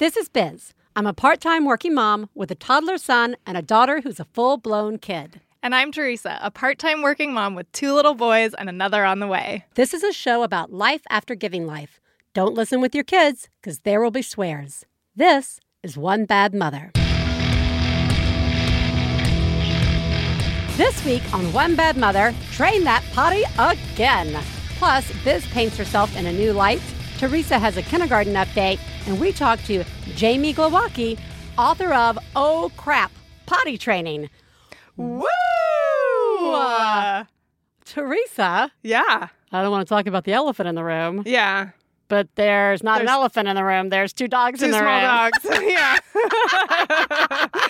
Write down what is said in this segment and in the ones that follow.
This is Biz. I'm a part time working mom with a toddler son and a daughter who's a full blown kid. And I'm Theresa, a part time working mom with two little boys and another on the way. This is a show about life after giving life. Don't listen with your kids, because there will be swears. This is One Bad Mother. This week on One Bad Mother, train that potty again. Plus, Biz paints herself in a new light. Theresa has a kindergarten update, and we talk to Jamie Glowacki, author of Oh Crap, Potty Training. Woo! Uh, Theresa, yeah. I don't want to talk about the elephant in the room, Yeah. but there's not an elephant in the room. There's two dogs Two in the small room. dogs. yeah.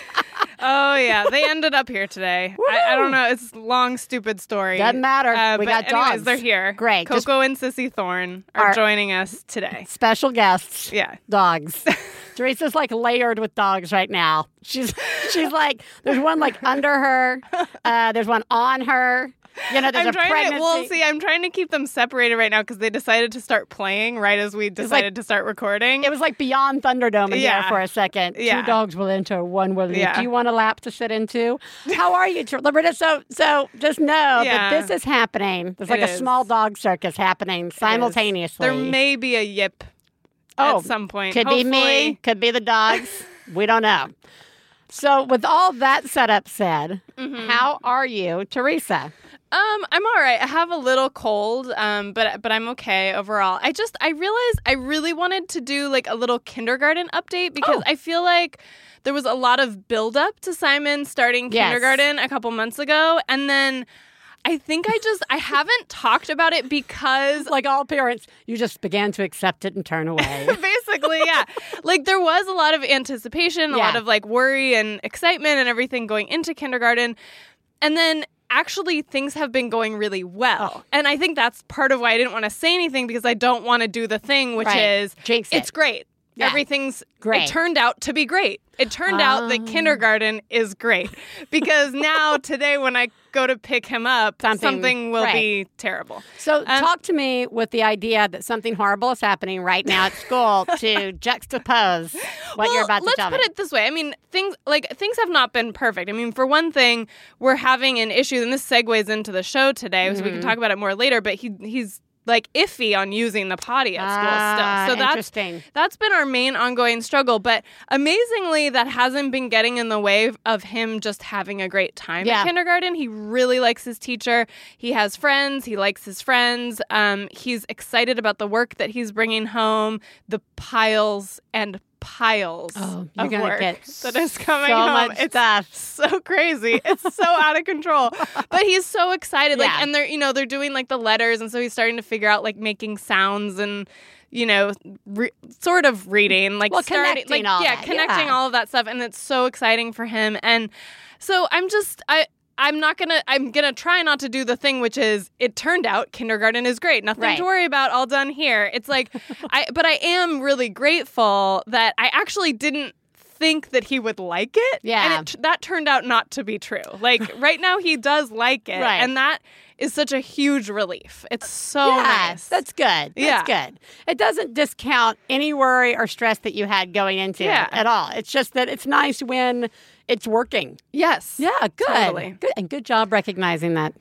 oh, yeah. They ended up here today. I, I don't know. It's a long, stupid story. Doesn't matter. Uh, We got anyways, dogs. they're here. Great. Coco Just- and Sissy Thorne are Are- joining us today. Special guests. Yeah. Dogs. Theresa's like layered with dogs right now. She's she's like there's one like under her, uh, there's one on her. You know, there's I'm a trying pregnancy. to. Well, see, I'm trying to keep them separated right now because they decided to start playing right as we decided to start recording. It was like beyond Thunderdome in Yeah. for a second. Yeah. Two dogs will enter, one will leave. Yeah. Do you want a lap to sit into? How are you, Liberta? So, so just know Yeah. that this is happening. There's like It a is. small dog circus happening simultaneously. There may be a yip Oh, at some point. Could be me, could be the dogs. we don't know. So, with all that setup said, Mm-hmm. how are you, Theresa? Um, I'm all right. I have a little cold, um, but but I'm okay overall. I just I realized I really wanted to do like a little kindergarten update because Oh. I feel like there was a lot of build up to Simon starting Yes. kindergarten a couple months ago, and then I think I just I haven't talked about it because Like all parents, you just began to accept it and turn away. basically yeah like there was a lot of anticipation a lot of like worry and excitement and everything going into kindergarten and then actually things have been going really well Oh. and i think that's part of why i didn't want to say anything because i don't want to do the thing which Right. is Jinx it. it's great Yeah. everything's Great. it turned out to be great it turned out that Oh. kindergarten is great because now today when i go to pick him up Something- something, will right. be terrible So, Um, talk to me with the idea that something horrible is happening right now at school to juxtapose what well, you're about to let's tell put me. it this way. I mean, things like things have not been perfect. I mean, for one thing, we're having an issue, and this segues into the show today, so we Mm-hmm. can talk about it more later. But he he's like iffy on using the potty at school Ah, still. So that's interesting. that's been our main ongoing struggle. But amazingly, that hasn't been getting in the way of him just having a great time Yeah. at kindergarten. He really likes his teacher. He has friends. He likes his friends. Um, he's excited about the work that he's bringing home. The piles and piles Oh, of work that is coming so home. it's stuff. so crazy. It's so out of control. But he's so excited. Like, Yeah. and they're you know they're doing like the letters, and so he's starting to figure out like making sounds and you know re- sort of reading like Well, starting connecting like all yeah that, connecting yeah. all of that stuff, and it's so exciting for him. And so I'm just I. I'm not gonna. I'm gonna try not to do the thing, which is it turned out kindergarten is great, nothing Right. to worry about, all done here. It's like, I. But I am really grateful that I actually didn't think that he would like it. Yeah. and it, that turned out not to be true. Like right now, he does like it, Right. and that is such a huge relief. It's so yeah, nice. that's good. That's Yeah. good. It doesn't discount any worry or stress that you had going into Yeah. it at all. It's just that it's nice when it's working. yes, Yeah, good. Totally. Good. And good job recognizing that.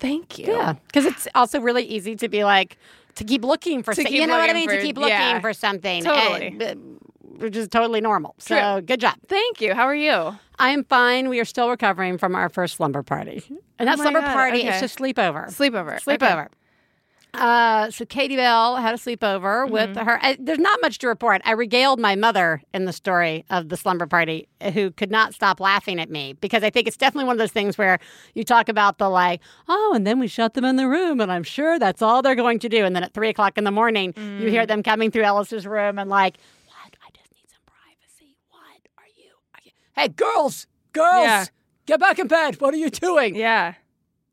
Thank you. Yeah, because it's also really easy to be like to keep looking for. To some- keep you know what I mean? to keep looking yeah. for something. Totally. and, uh, which is totally normal. So True. good job. Thank you. How are you? I am fine. We are still recovering from our first slumber party, and that Oh slumber God, party okay. is just sleepover. Sleepover. Sleepover. Uh, so Katie Bell had a sleepover with Mm-hmm. her. I, there's not much to report. I regaled my mother in the story of the slumber party, who could not stop laughing at me because I think it's definitely one of those things where you talk about the like, oh, and then we shut them in the room, and I'm sure that's all they're going to do. And then at three o'clock in the morning, you Mm. hear them coming through Ellis's room and like, what? I just need some privacy. What are you? Are you? Hey, girls, girls, Yeah. get back in bed. What are you doing? Yeah.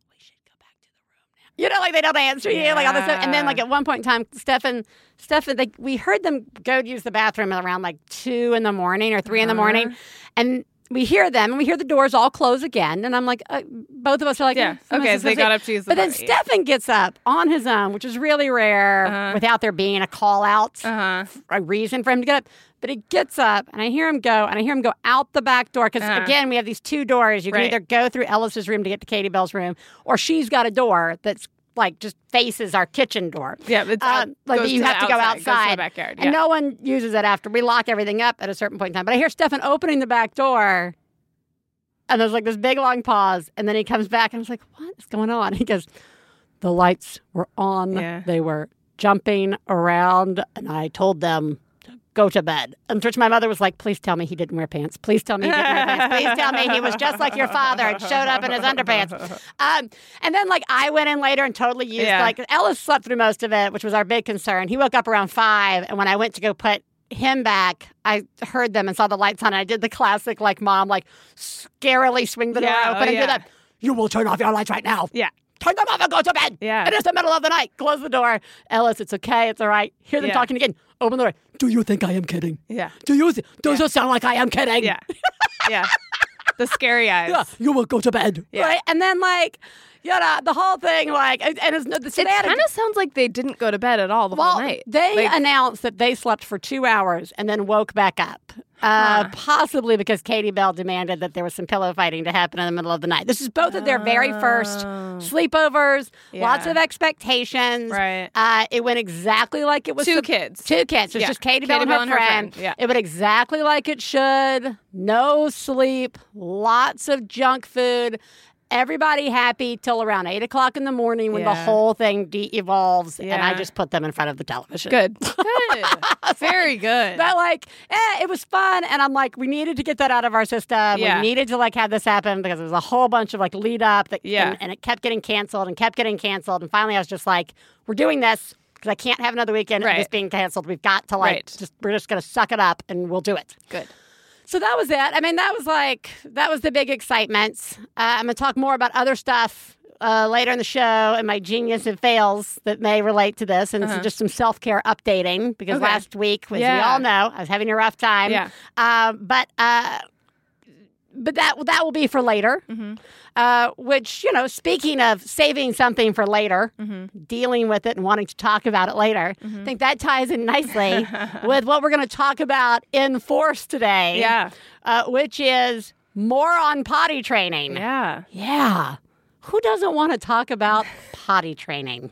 we should go back to the room now. You know, like they don't answer you, like all this stuff. And then, like at one point in time, Stefan, Stefan, like we heard them go use the bathroom at around like two in the morning or 3 in the morning, Uh-huh. and we hear them and we hear the doors all close again. And I'm like, uh, both of us are like, Yeah. "Eh, someone Okay, says they something." got up to use the But then potty. Stefan gets up on his own, which is really rare Uh-huh. without there being a call out, Uh huh. a reason for him to get up. But he gets up and I hear him go and I hear him go out the back door. Because Uh-huh. again, we have these two doors. You can Right. either go through Ellis's room to get to Katie Bell's room, or she's got a door that's like just faces our kitchen door. Yeah, it's Um, like you to have to go outside, goes to backyard, And no one uses it after we lock everything up at a certain point in time. But I hear Stefan opening the back door. And there's like this big long pause. And then he comes back and I was like, what is going on? He goes, the lights were on. Yeah. They were jumping around. And I told them go to bed. And which my mother was like, please tell me he didn't wear pants. Please tell me he didn't wear pants. Please tell me he was just like your father and showed up in his underpants. Um, and then like I went in later and totally used Yeah. like Ellis slept through most of it, which was our big concern. He woke up around five, and when I went to go put him back, I heard them and saw the lights on. And I did the classic like mom like scarily swing the door open oh, and yeah. do that. You will turn off your lights right now. Yeah. Turn them off and go to bed. Yeah. It is the middle of the night. Close the door. Ellis, it's okay. It's all right. Hear them Yeah. talking again. Open the door. Do you think I am kidding? Yeah. Do you? Th- does it sound like I am kidding? Yeah. Yeah. The scary eyes. Yeah, you will go to bed. Yeah. Right? And then like, know, the whole thing, like, and and it's, so It they had a- kind of sounds like they didn't go to bed at all the well, whole night. they Like, announced that they slept for two hours and then woke back up. Uh, Huh. Possibly because Katie Bell demanded that there was some pillow fighting to happen in the middle of the night. This is both of their very first Oh. sleepovers, lots of expectations. Right. Uh, it went exactly like it was. Two kids. Two kids. It's Yeah. just Katie, Katie Bell, and her, Bell and her friend. friend. Yeah. It went exactly like it should. No sleep, lots of junk food. Everybody happy till around eight o'clock in the morning when the whole thing de-evolves, and I just put them in front of the television. Good. Good. Very good. But like, eh, it was fun, and I'm like, we needed to get that out of our system. Yeah. We needed to like have this happen because there was a whole bunch of like lead up that, Yeah. and, and it kept getting canceled and kept getting canceled, and finally I was just like, we're doing this because I can't have another weekend of this being canceled. We've got to like, Right. just we're just gonna suck it up and we'll do it. Good. So that was it. I mean, that was like that was the big excitement. Uh, I'm gonna talk more about other stuff uh, later in the show and my genius and fails that may relate to this, and some- just some self care updating because Uh-huh. Okay. last week, as we all know, I was having a rough time. Yeah. Um, but uh, but that that will be for later. Mm-hmm. Uh, which you know, speaking of saving something for later, Mm-hmm. dealing with it and wanting to talk about it later, I think that ties in nicely with what we're going to talk about in force today. Yeah. uh, which is more on potty training. Yeah. Yeah. Who doesn't want to talk about potty training?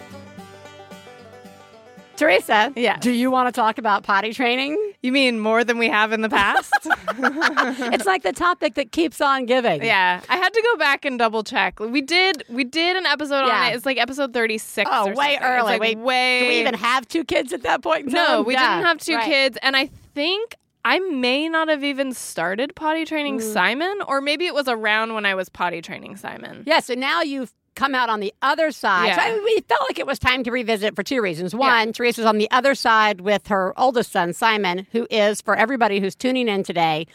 Theresa, Yeah. do you want to talk about potty training? You mean more than we have in the past? it's like the topic that keeps on giving. yeah, I had to go back and double check. We did we did an episode Yeah. on it. It's like episode 36 Oh, or way something. Early. like Wait, way Do we even have two kids at that point in No, we Yeah, didn't have two right. kids and I think I may not have even started potty training Mm. Simon or maybe it was around when I was potty training Simon. Yeah, so now you've come out on the other side. So Yeah. I- we felt like it was time to revisit for two reasons. One, Theresa's on the other side with her oldest son, Simon, who is, for everybody who's tuning in today,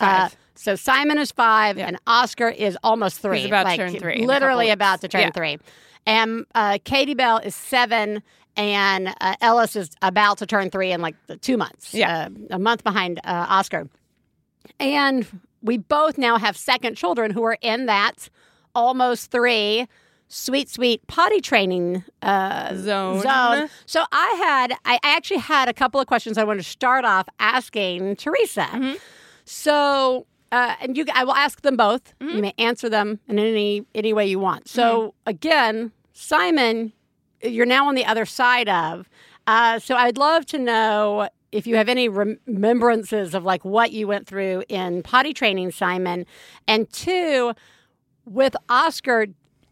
uh, Five. so Simon is five and Oscar is almost three. He's about to turn three Literally about to turn Yeah. three. And uh, Katie Bell is seven. And uh, Ellis is about to turn three in like two months. Yeah. Uh, a month behind uh, Oscar. And we both now have second children who are in that almost three sweet, sweet potty training uh, Zone. zone. So I had, I actually had a couple of questions I wanted to start off asking Theresa. Mm-hmm. So, uh, and you, I will ask them both. Mm-hmm. You may answer them in any any way you want. So again, Simon, you're now on the other side of. Uh, so I'd love to know if you have any remembrances of like what you went through in potty training, Simon, and two, with Oscar.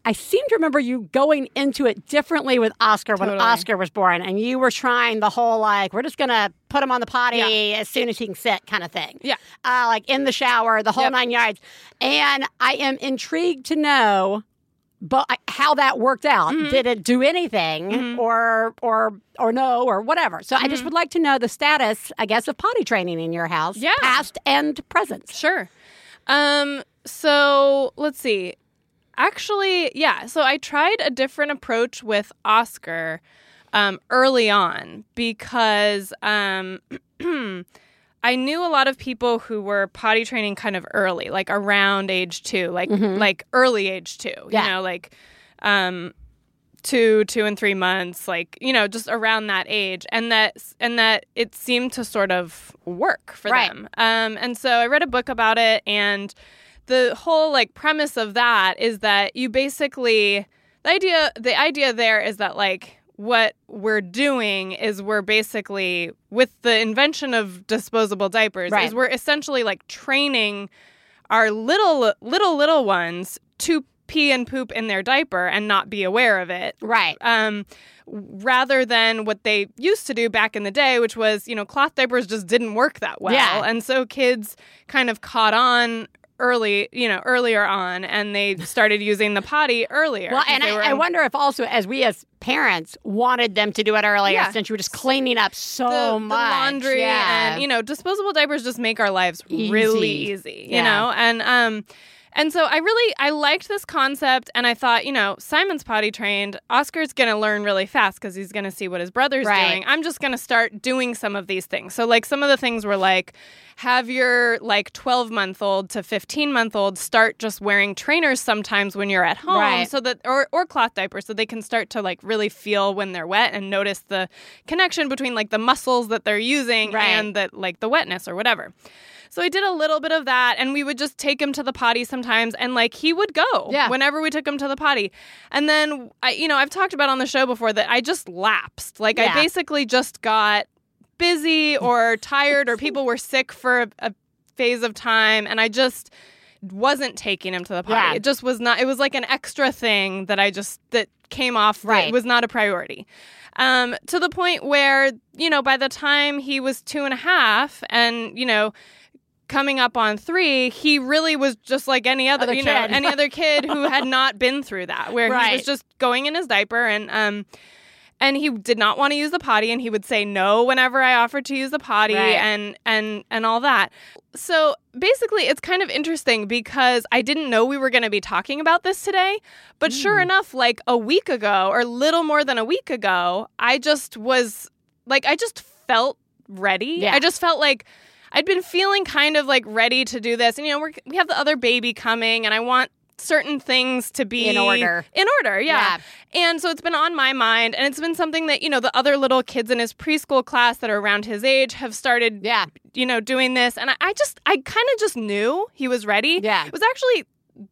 I seem to remember you going into it differently with Oscar when Oscar was born, and you were trying the whole like we're just gonna put him on the potty as soon as he can sit kind of thing. Yeah. uh, like in the shower, the whole Yep. nine yards. And I am intrigued to know but how that worked out. Mhm. Did it do anything, Mhm. or or or no, or whatever? So I just Mhm. would like to know the status, I guess, of potty training in your house, Yeah. past and present. Sure. Um, so let's see. Actually, yeah. So I tried a different approach with Oscar um, early on because um, I knew a lot of people who were potty training kind of early, like around age two, like Mhm. like early age two. Yeah. You know, like um, two, two and three months, like you know, just around that age, and that and that it seemed to sort of work for Right. them. Um, and so I read a book about it, and the whole like premise of that is that you basically the idea the idea there is that like what we're doing is we're basically with the invention of disposable diapers Right. is we're essentially like training our little little little ones to pee and poop in their diaper and not be aware of it Right. um, rather than what they used to do back in the day, which was, you know, cloth diapers just didn't work that well. Yeah. And so kids kind of caught on early, you know, earlier on, and they started using the potty earlier. Well, and I, I in- wonder if also, as we as parents wanted them to do it earlier, Yeah. since you were just cleaning up so the, the much, laundry yeah. and you know disposable diapers just make our lives really Easy. easy you Yeah. know and um and so I really I liked this concept and I thought, you know, Simon's potty trained. Oscar's going to learn really fast cuz he's going to see what his brother's Right. doing. I'm just going to start doing some of these things. So like some of the things were like have your like 12 month old to 15 month old start just wearing trainers sometimes when you're at home Right. so that or or cloth diapers so they can start to like really feel when they're wet and notice the connection between like the muscles that they're using Right. and the like the wetness or whatever. So I did a little bit of that, and we would just take him to the potty sometimes, and like he would go Yeah. whenever we took him to the potty. And then I, you know, I've talked about on the show before that I just lapsed. Like I basically just got busy or tired, or people were sick for a, a phase of time, and I just wasn't taking him to the potty. Yeah. It just was not. It was like an extra thing that I just that came off. Right. was not a priority. Um, to the point where you know by the time he was two and a half, and you know coming up on three, he really was just like any other, Other you know, kid. any other kid who had not been through that, where he was just going in his diaper and um and he did not want to use the potty and he would say no whenever I offered to use the potty Right. and and and all that. So basically it's kind of interesting because I didn't know we were going to be talking about this today, but sure Mm. enough like a week ago or little more than a week ago, I just was like I just felt ready. Yeah. I just felt like I'd been feeling kind of like ready to do this. And, you know, we're, we have the other baby coming, and I want certain things to be In order. In order, yeah. And so it's been on my mind, and it's been something that, you know, the other little kids in his preschool class that are around his age have started, Yeah. you know, doing this. And I, I just, I kind of just knew he was ready. Yeah. It was actually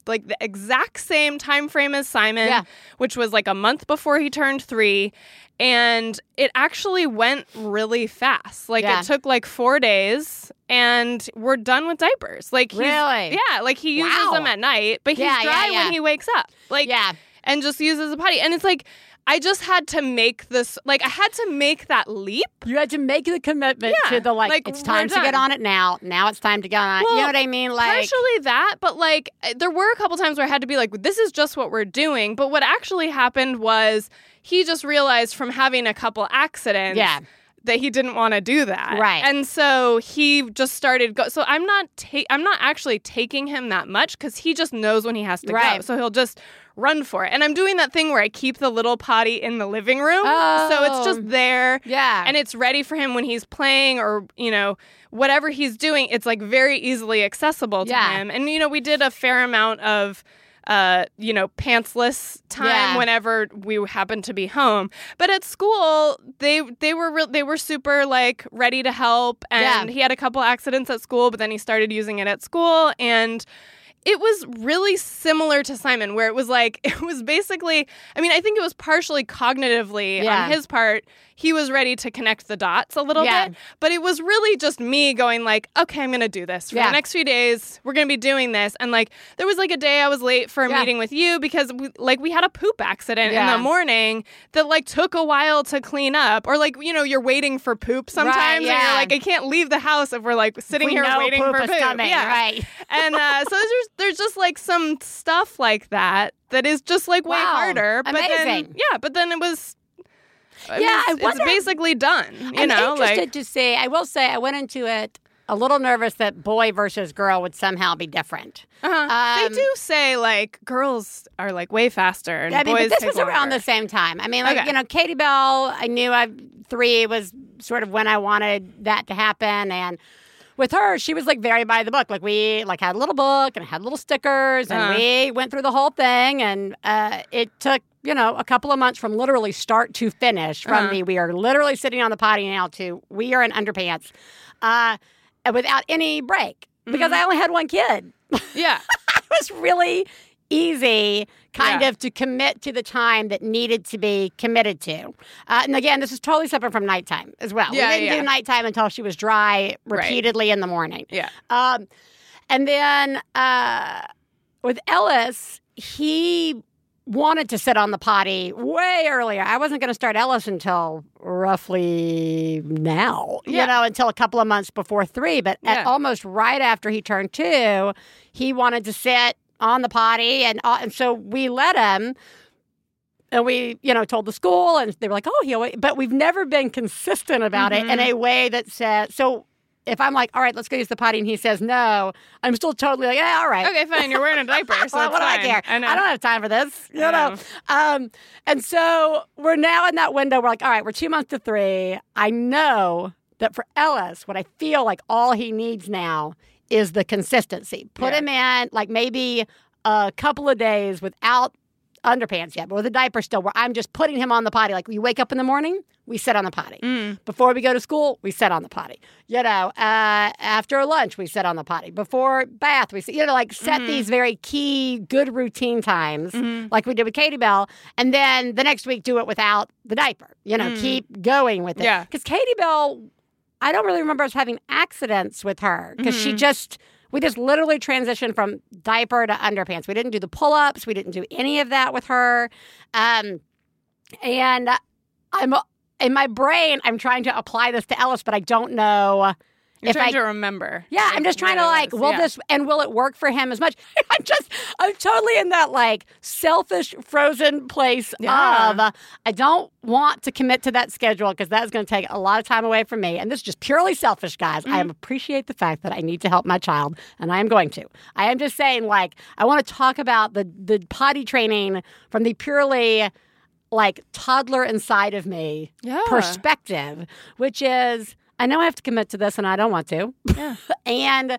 like the exact same time frame as Simon, Yeah. which was like a month before he turned three. And it actually went really fast. Like Yeah. it took like four days and we're done with diapers. Like he's, Really? Yeah, like he uses Wow. them at night, but he's Yeah, dry yeah. when he wakes up. Like Yeah. and just uses a potty. And it's like I just had to make this like I had to make that leap. You had to make the commitment to the like, like, it's time to get on it now. Now it's time to get on it. you know what I mean? Like, Partially that, but like uh, there were a couple times where I had to be like, this is just what we're doing. But what actually happened was he just realized from having a couple accidents Yeah. that he didn't want to do that. Right. And so he just started go so I'm not ta- I'm not actually taking him that much cuz he just knows when he has to go. So he'll just run for it. And I'm doing that thing where I keep the little potty in the living room. So it's Oh. just there yeah. and it's ready for him when he's playing or you know whatever he's doing it's like very easily accessible to Yeah. him and you know we did a fair amount of uh you know pantsless time Yeah. whenever we happened to be home but at school they they were real they were super like ready to help and Yeah. he had a couple accidents at school but then he started using it at school and it was really similar to Simon, where it was like, it was basically, I mean, I think it was partially cognitively Yeah. on his part. He was ready to connect the dots a little Yeah. bit, but it was really just me going like, okay, I'm going to do this for Yeah. the next few days. We're going to be doing this. And like, there was like a day I was late for a Yeah. meeting with you because we, like we had a poop accident in the morning that like took a while to clean up or like, you know, you're waiting for poop sometimes and yeah. you're like, I can't leave the house if we're like sitting we here waiting poop for poop. coming, yeah right? and uh, so there's there's just like some stuff like that that is just like way Wow. harder. But then yeah, but then it was. I mean, Yeah, I it's, wonder- it's basically done. You I'm know, interested like to see. I will say, I went into it a little nervous that boy versus girl would somehow be different. uh-huh. they um, do say like girls are like way faster and I mean, boys but this was around the same time. I mean, like Okay. you know, Katie Bell. I knew I three was sort of when I wanted that to happen, and with her, she was like very by the book. Like we like had a little book and had little stickers, and Uh-huh. we went through the whole thing, and uh, it took. You know, a couple of months from literally start to finish. From Uh-huh. the we are literally sitting on the potty now to we are in underpants, uh, without any break because Mm-hmm. I only had one kid Yeah, it was really easy kind Yeah. of to commit to the time that needed to be committed to. Uh, and again, this is totally separate from nighttime as well. Yeah, we didn't yeah. do nighttime until she was dry Right. repeatedly in the morning. yeah. Um, and then uh, with Ellis, he wanted to sit on the potty way earlier. I wasn't going to start Ellis until roughly now, Yeah. you know, until a couple of months before three. But at Yeah. almost right after he turned two, he wanted to sit on the potty. And, uh, and so we let him. And we, you know, told the school, and they were like, "Oh, he'll." wait." But we've never been consistent about it in Mm-hmm. a way that says. So if I'm like, "All right, let's go use the potty," and he says no, I'm still totally like, "Yeah, all right." Okay, fine. You're wearing a diaper, so well, what do I care? I know. don't have time for this. You I know. know. Um, and so we're now in that window. We're like, all right, we're two months to three. I know that for Ellis, what I feel like all he needs now is the consistency. Put Yeah. him in like maybe a couple of days without underpants yet, but with a diaper still, where I'm just putting him on the potty. Like you wake up in the morning, we sit on the potty. Mm. Before we go to school, we sit on the potty. You know, uh, after lunch, we sit on the potty. Before bath, we sit, you know, like set Mm-hmm. these very key, good routine times, like we did with Katie Bell. And then the next week, do it without the diaper. You know, keep going with it. Mm. Yeah. Because Katie Bell, I don't really remember us having accidents with her because Mm-hmm. she just. We just literally transitioned from diaper to underpants. We didn't do the pull ups. We didn't do any of that with her. Um, and I'm in my brain, I'm trying to apply this to Ellis, but I don't know. You're if trying I- to remember. Yeah, I'm just trying to like, will Yeah. this and will it work for him as much? I'm just, I'm totally in that like selfish, frozen place Yeah. of uh, I don't want to commit to that schedule because that's going to take a lot of time away from me. And this is just purely selfish, guys. I Mm-hmm. appreciate the fact that I need to help my child, and I am going to. I am just saying, like, I want to talk about the the potty training from the purely like toddler inside of me Yeah. perspective, which is I know I have to commit to this and I don't want to. Yeah. and uh,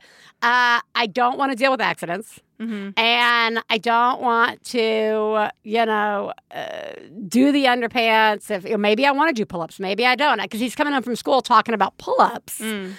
I don't want to deal with accidents. Mhm. And I don't want to, you know, uh, do the underpants. If maybe I want to do pull-ups, maybe I don't, because he's coming home from school talking about pull-ups. Mm.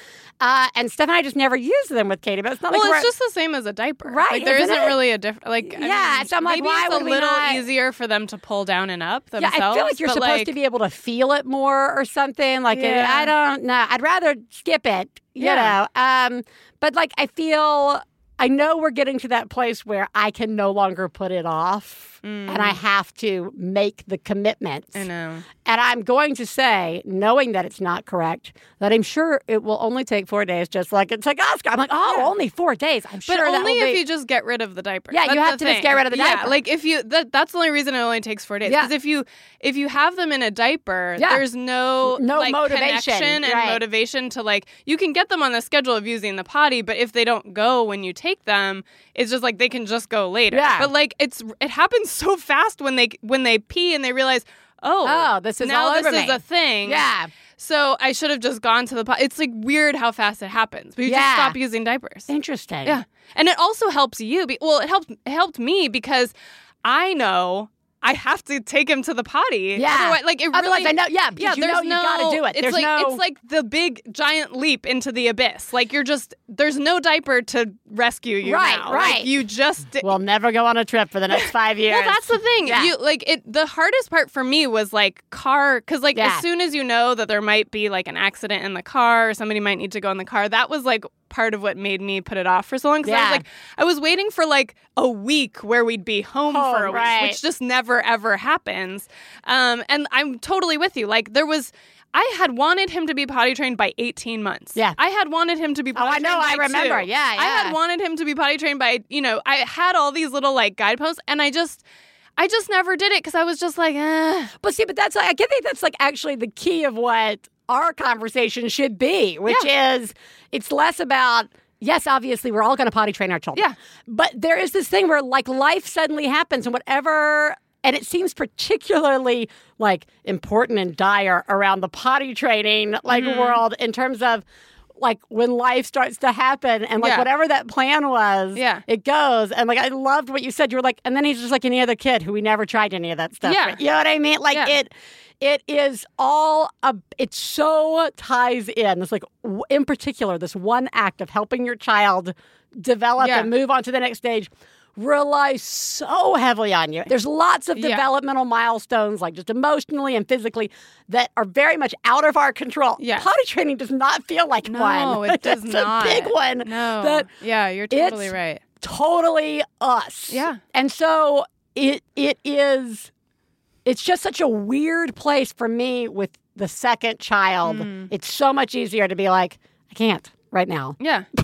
Uh, and Steph and I just never use them with Katie. But it's not Well, like it's just the same as a diaper, Right, Like there isn't really a different. Like I Yeah, mean, so I'm like, maybe why it's a little not- easier for them to pull down and up Yeah. I feel like you're supposed like, to be able to feel it more or something. Like Yeah. I don't know. I'd rather skip it. You Yeah. know. Um, but like I feel. I know we're getting to that place where I can no longer put it off and I have to make the commitments. Mm. I know. And I'm going to say, knowing that it's not correct, that I'm sure it will only take four days, just like it took Oscar. I'm like, oh, Yeah. only four days. I'm But sure that only if be- you just get rid of the diaper. Yeah, you have to just get rid of the yeah, diaper. like if you that that's the only reason it only takes four days. Yeah. Because if you if you have them in a diaper, Yeah. there's no No like, motivation, connection and right. motivation to like you can get them on the schedule of using the potty, but if they don't go when you take them, it's just like they can just go later. Yeah. But like it's it happens so fast when they when they pee and they realize. Oh, Oh, this is now all this is me. a thing. yeah. So I should have just gone to the pot. It's like weird how fast it happens. But you Yeah. just stop using diapers. Interesting. Yeah, and it also helps you. Be, well, it helped it helped me because I know I have to take him to the potty. Yeah. Otherwise, like it Otherwise, really. I know. Yeah, yeah, you there's know you got to do it. It's There's like no. it's like the big giant leap into the abyss. Like you're just there's no diaper to rescue you. Right, now. right. Like, you just we'll never go on a trip for the next five years. well, that's the thing. Yeah. You like it. The hardest part for me was like car, because like Yeah. as soon as you know that there might be like an accident in the car, or somebody might need to go in the car. That was like part of what made me put it off for so long. Because I was like, I was waiting for like a week where we'd be home, Home, for a right. week, which just never ever happens. Um, and I'm totally with you. Like there was. I had wanted him to be potty trained by 18 months. Yeah. I had wanted him to be potty Oh, potty I know, trained I remember. two. Yeah, I had wanted him to be potty trained by, you know, I had all these little like guideposts and I just I just never did it because I was just like, eh. But see, but that's like, I can think that's like actually the key of what our conversation should be, which is it's less about yes, obviously we're all going to potty train our children. Yeah. But there is this thing where like life suddenly happens and whatever and it seems particularly like important and dire around the potty training like Mm-hmm. world in terms of like when life starts to happen and like Yeah. whatever that plan was, Yeah. it goes. And like I loved what you said. You were like, and then he's just like any other kid who we never tried any of that stuff. Yeah. with. You know what I mean? Like Yeah. it it is all a it so ties in. It's like in particular this one act of helping your child develop Yeah. and move on to the next stage relies so heavily on you. There's lots of Yeah. developmental milestones like just emotionally and physically that are very much out of our control. Yes. Potty training does not feel like No, one. it does it's not. a big one. No. That yeah, you're totally it's- right. totally us. Yeah. And so it it is it's just such a weird place for me with the second child. Mm. It's so much easier to be like, I can't right now. Yeah.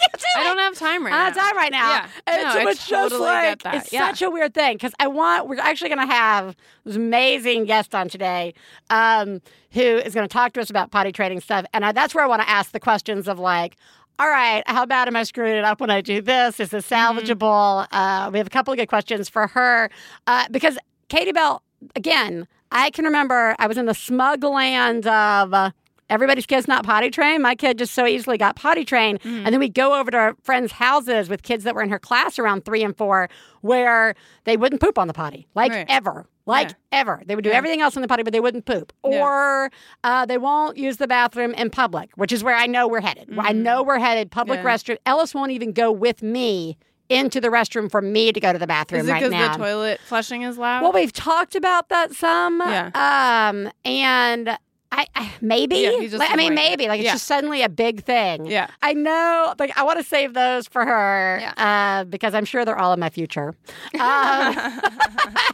I do I don't have time right now. I don't have time right now. Yeah. And No, so it's just like it's Yeah. such a weird thing because I want we're actually going to have this amazing guest on today um, who is going to talk to us about potty training stuff, and I, that's where I want to ask the questions of like. All right, how bad am I screwing it up when I do this? Is this Mm-hmm. salvageable? Uh, we have a couple of good questions for her uh, because Katie Bell, again, I can remember I was in the smug land of uh, everybody's kid's not potty trained. My kid just so easily got potty trained. Mm-hmm. And then we'd go over to our friends' houses with kids that were in her class around three and four where they wouldn't poop on the potty, like Right. ever. Like Yeah. ever. They would do Yeah. everything else in the potty, but they wouldn't poop. Yeah. Or uh, they won't use the bathroom in public, which is where I know we're headed. I know we're headed. Public restroom. Ellis won't even go with me into the restroom for me to go to the bathroom right now. Is it right because the toilet flushing is loud? Well, we've talked about that some. Yeah. Um, and I, I maybe. Yeah, like, I mean, doesn't it. maybe. Like it's Yeah. just suddenly a big thing. Yeah. I know. Like I want to save those for her. Yeah. Uh, because I'm sure they're all in my future. Um,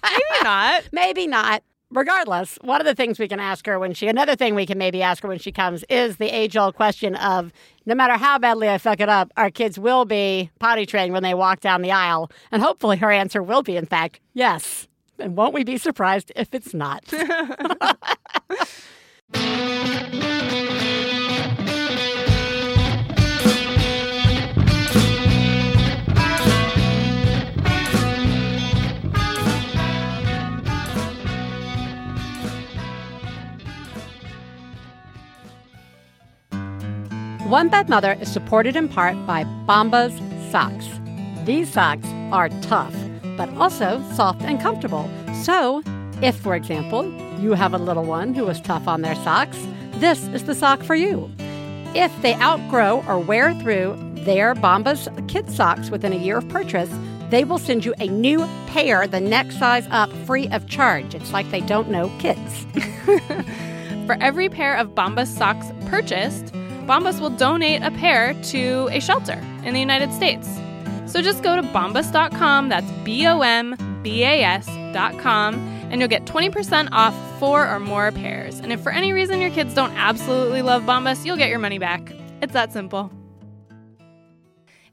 Maybe not. maybe not. Regardless, one of the things we can ask her when she, another thing we can maybe ask her when she comes is the age old question of no matter how badly I fuck it up, our kids will be potty trained when they walk down the aisle. And hopefully her answer will be, in fact, yes. And won't we be surprised if it's not? One Bad Mother is supported in part by Bombas socks. These socks are tough, but also soft and comfortable. So, if, for example, you have a little one who is tough on their socks, this is the sock for you. If they outgrow or wear through their Bombas kid socks within a year of purchase, they will send you a new pair the next size up free of charge. It's like they don't know kids. For every pair of Bombas socks purchased, Bombas will donate a pair to a shelter in the United States. So just go to bombas.com, that's B O M B A S.com, and you'll get 20% off four or more pairs. And if for any reason your kids don't absolutely love Bombas, you'll get your money back. It's that simple.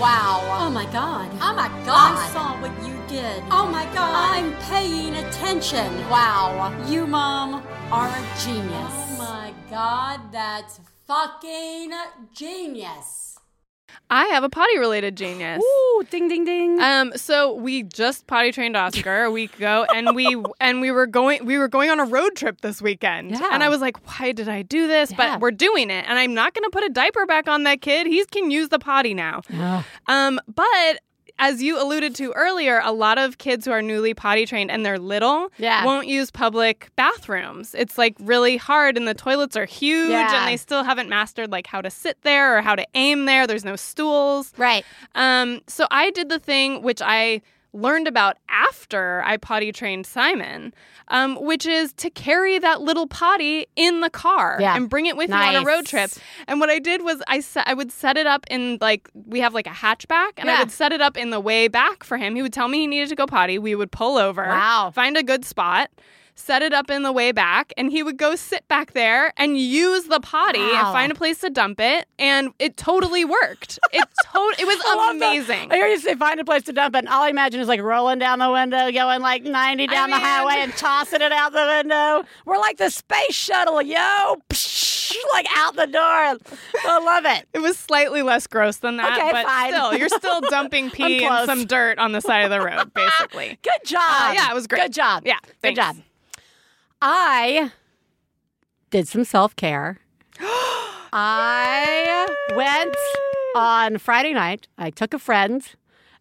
Wow. Oh my god. Oh my God. I saw what you did. Oh my god. I'm paying attention. Wow. You, Mom, are a genius. Oh my god, that's fucking genius. I have a potty related genius. Ooh, ding, ding, ding. Um, so we just potty trained Oscar a week ago, and we and we were going we were going on a road trip this weekend. Yeah. And I was like, why did I do this? Yeah. But we're doing it, and I'm not going to put a diaper back on that kid. He can use the potty now. Ugh. Um, but as you alluded to earlier, a lot of kids who are newly potty trained and they're little Yeah. won't use public bathrooms. It's like really hard and the toilets are huge Yeah. and they still haven't mastered like how to sit there or how to aim there. There's no stools. Right. Um, so I did the thing which I learned about after I potty trained Simon, um, which is to carry that little potty in the car Yeah. and bring it with you on a road trip. And what I did was I set, I would set it up in like we have like a hatchback, and I would set it up in the way back for him. He would tell me he needed to go potty. We would pull over, Wow. find a good spot. Set it up in the way back, and he would go sit back there and use the potty Wow. and find a place to dump it, and it totally worked. It to- it was I amazing. I hear you say find a place to dump it, and all I imagine is like rolling down the window, going like 90 down the mean- highway and tossing it out the window. We're like the space shuttle, yo! Like out the door. I love it. It was slightly less gross than that, Okay, but fine. still, you're still dumping pee and some dirt on the side of the road, basically. Good job. Uh, yeah, it was great. Good job. Yeah, Good job. I did some self care. I went on Friday night. I took a friend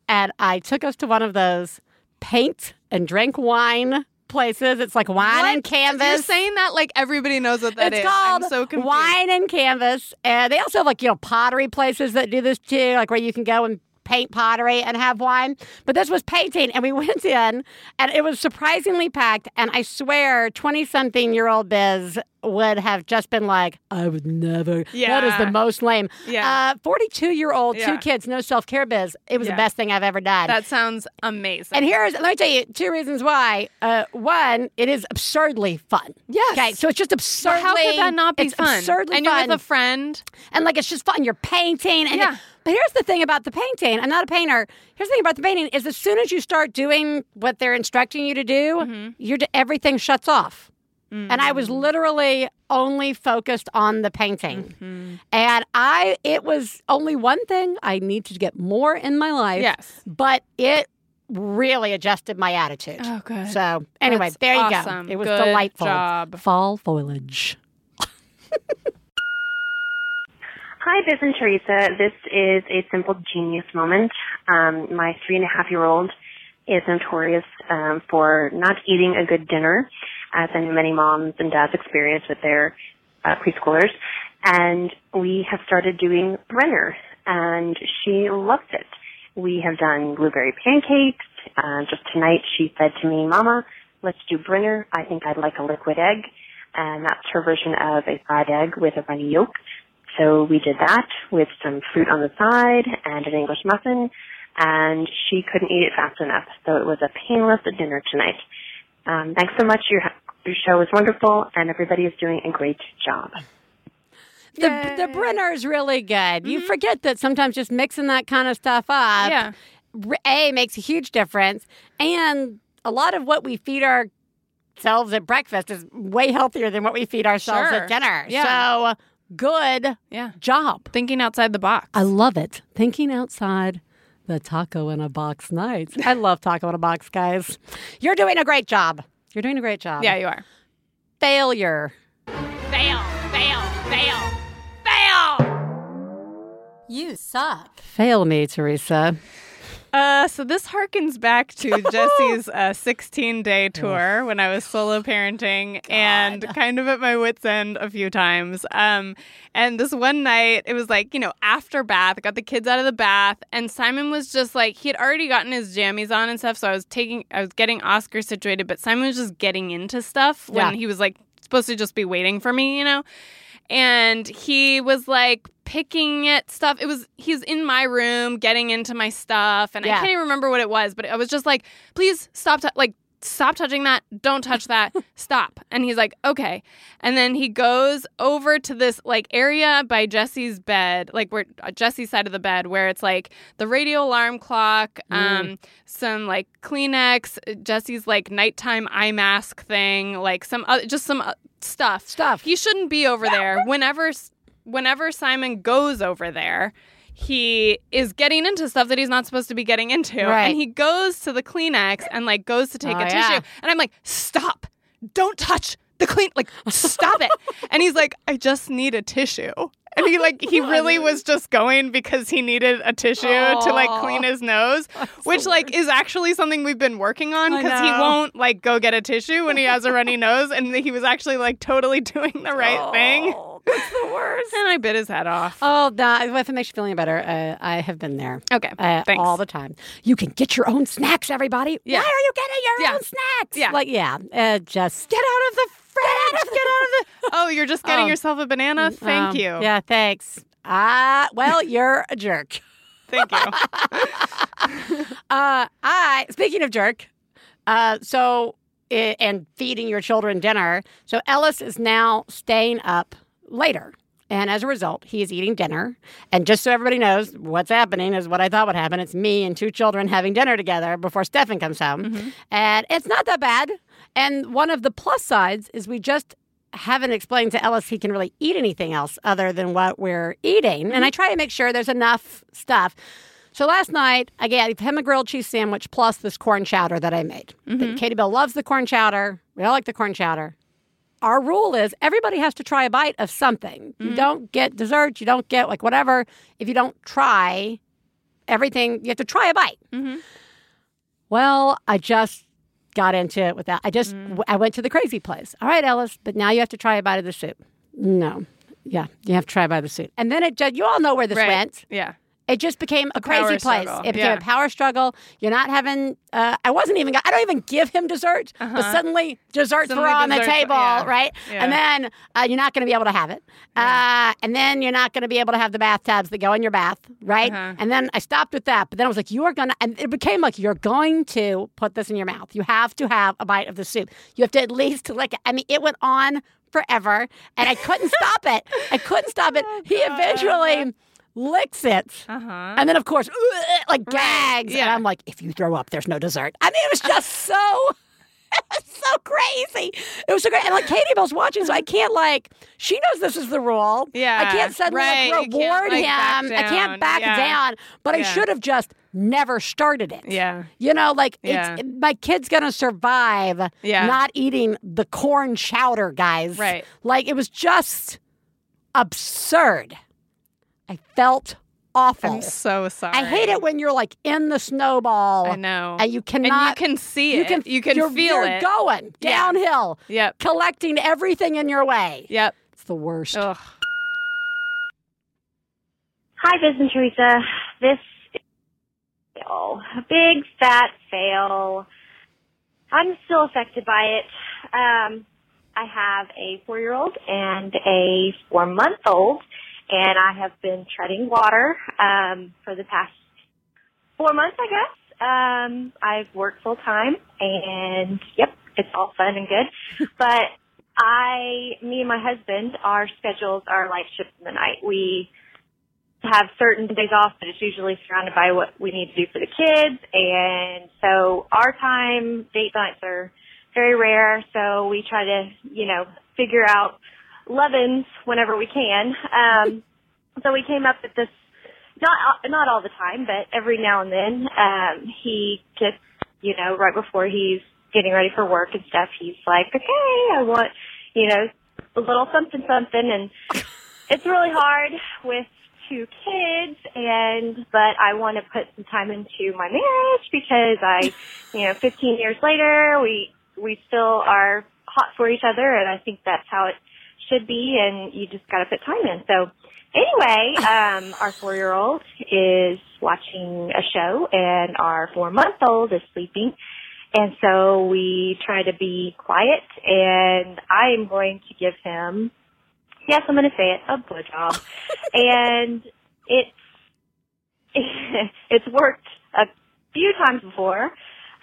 and I took us to one of those paint and drink wine places. It's like wine and canvas. You're saying that like everybody knows what that it's is. called I'm so confused. wine and canvas, and they also have like you know pottery places that do this too, like where you can go and paint pottery and have wine. But this was painting, and we went in, and it was surprisingly packed. And I swear, twenty-something-year-old Biz would have just been like, "I would never." Yeah. that is the most lame. Yeah. uh, forty-two-year-old, two kids, no self-care Biz. It was Yeah. the best thing I've ever done. That sounds amazing. And here's let me tell you two reasons why. Uh, one, it is absurdly fun. Yes. Okay, so it's just absurdly. how could that not be it's fun? Absurdly and fun. you're with a friend. and like it's just fun. You're painting. And Yeah. But here's the thing about the painting. I'm not a painter. Here's the thing about the painting is as soon as you start doing what they're instructing you to do, Mm-hmm. everything shuts off. Mm. And I was literally only focused on the painting. Mm-hmm. And I it was only one thing I need to get more in my life. Yes. But it really adjusted my attitude. Oh, good. So anyway, That's there you awesome. go. It was Good delightful. job. Fall foliage. Hi, Biz and Theresa. This is a simple genius moment. Um, my three and a half year old is notorious um, for not eating a good dinner, as I know many moms and dads experience with their uh, preschoolers. And we have started doing Brenner, and she loves it. We have done blueberry pancakes. Uh, just tonight, she said to me, "Mama, let's do Brenner. I think I'd like a liquid egg." And that's her version of a fried egg with a runny yolk. So we did that with some fruit on the side and an English muffin, and she couldn't eat it fast enough. So it was a painless dinner tonight. Um, thanks so much. Your, your show is wonderful, and everybody is doing a great job. The, the Brenner is really good. You forget that sometimes just mixing that kind of stuff up, Yeah. r- A, makes a huge difference. And a lot of what we feed ourselves at breakfast is way healthier than what we feed ourselves Sure. at dinner. Yeah. So good Yeah. job. Thinking outside the box. I love it. Thinking outside the taco in a box nights. I love taco in a box, guys. You're doing a great job. You're doing a great job. yeah, you are. Failure. Fail, fail, fail, fail. You suck. Fail me, Theresa. Uh, so this harkens back to Jesse's uh, 16 day tour when I was solo parenting and kind of at my wits' end a few times. Um, and this one night, it was like, you know, after bath, got the kids out of the bath, and Simon was just like, he had already gotten his jammies on and stuff. So I was taking, I was getting Oscar situated, but Simon was just getting into stuff when Yeah. he was like supposed to just be waiting for me, you know? and he was like picking at stuff. It was he's in my room getting into my stuff, and Yeah. I can't even remember what it was, but I was just like, "Please stop! tou- like, stop touching that! Don't touch that! stop!" And he's like, "Okay." And then he goes over to this like area by Jesse's bed, like where uh, Jesse's side of the bed, where it's like the radio alarm clock, um, some like Kleenex, Jesse's like nighttime eye mask thing, like some uh, just some uh, stuff. Stuff. He shouldn't be over there. Whenever whenever Simon goes over there, he is getting into stuff that he's not supposed to be getting into. Right. And he goes to the Kleenex and like goes to take Oh, a tissue. yeah. And I'm like, "Stop. Don't touch the clean like stop it." and he's like, "I just need a tissue." And he like he really was just going because he needed a tissue to like clean his nose, which like is actually something we've been working on because he won't like go get a tissue when he has a runny nose, and he was actually like totally doing the right thing. That's the worst. And I bit his head off. Oh, no, if it makes you feeling better, uh, I have been there. Okay, Uh, thanks. all the time. You can get your own snacks, everybody. Yeah. Why are you getting your Yeah. own snacks? Yeah. Like, yeah, uh, just get out of the fridge. Get out of the. Oh, you're just getting Oh. yourself a banana. Thank Um, you. Yeah, thanks. Ah, well, you're a jerk. Thank you. Uh, I speaking of jerk, uh, so and feeding your children dinner. So Ellis is now staying up later. And as a result, he is eating dinner. And just so everybody knows, what's happening is what I thought would happen. It's me and two children having dinner together before Stefan comes home. Mm-hmm. And it's not that bad. And one of the plus sides is we just haven't explained to Ellis he can really eat anything else other than what we're eating. And I mm-hmm. try to make sure there's enough stuff. So last night, I gave him a grilled cheese sandwich plus this corn chowder that I made. Mm-hmm. Katie Bell loves the corn chowder. We all like the corn chowder. Our rule is everybody has to try a bite of something. You mm-hmm. don't get dessert. You don't get like whatever. If you don't try everything, you have to try a bite. Mm-hmm. Well, I just got into it with that. I just mm. I went to the crazy place. All right, Ellis, but now you have to try a bite of the soup. No. Yeah, you have to try a bite of the soup. And then it just, you all know where this right. went. Yeah. It just became a, power crazy place. struggle. It became Yeah. a power struggle. You're not having. Uh, I wasn't even. I don't even give him dessert, but suddenly desserts Uh-huh. Suddenly were on the table, yeah. right? Yeah. And then uh, you're not going to be able to have it. Uh, and then you're not going to be able to have the bathtubs that go in your bath, right? Uh-huh. And then I stopped with that. But then I was like, you are going to. And it became like you're going to put this in your mouth. You have to have a bite of the soup. You have to at least lick it. I mean, it went on forever, and I couldn't stop it. I couldn't stop it. Oh, he eventually licks it. Uh huh. And then, of course, like gags. And yeah. I'm like, if you throw up, there's no dessert. I mean, it was just so, so crazy. It was so great. And like Katie Bell's watching, so I can't like, she knows this is the rule. Yeah, I can't suddenly right. like You can't, reward like, him. I can't back Yeah. down. But I should have just never started it. Yeah. You know, like Yeah. it's my kid's gonna survive Yeah. not eating the corn chowder, guys. Right. Like it was just absurd. I felt awful. I'm so sorry. I hate it when you're like in the snowball. I know. And you and cannot. you can see you it. can. you can you're, feel you're it. going downhill, Yep. collecting everything in your way. Yep. It's the worst. Ugh. Hi, Biz and Theresa. This is a fail. A big fat fail. I'm still affected by it. Um, I have a four-year-old and a four-month-old, and I have been treading water um, for the past four months, I guess. Um, I've worked full time, and yep, it's all fun and good. but I, me and my husband, our schedules are like ships in the night. We have certain days off, but it's usually surrounded by what we need to do for the kids. And so our time, date nights are very rare. So we try to, you know, figure out love-ins whenever we can. Um, so we came up with this, not, not all the time, but every now and then, um, he gets, you know, right before he's getting ready for work and stuff, he's like, okay, I want, you know, a little something something and it's really hard with two kids and but I want to put some time into my marriage because I you know 15 years later we we still are hot for each other and I think that's how it should be and you just got to put time in so anyway um our 4-year-old is watching a show and our 4-month-old is sleeping and so we try to be quiet and I am going to give him yes, I'm going to say it, a blowjob. and it's, it's worked a few times before.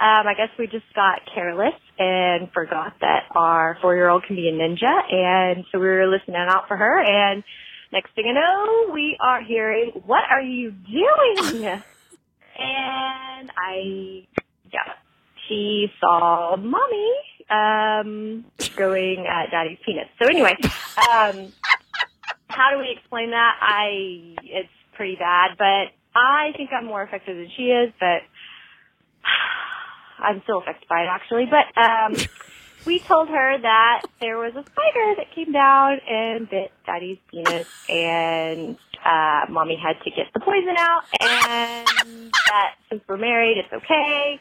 Um, I guess we just got careless and forgot that our four-year-old can be a ninja, and so we were listening out for her. And next thing you know, we are hearing, "What are you doing?" and I, yeah, she saw mommy um, going at daddy's penis. So anyway, um, how do we explain that? I it's pretty bad, but I think I'm more affected than she is, but I'm still affected by it actually. But um we told her that there was a spider that came down and bit Daddy's penis, and uh, Mommy had to get the poison out, and that since we're married, it's okay,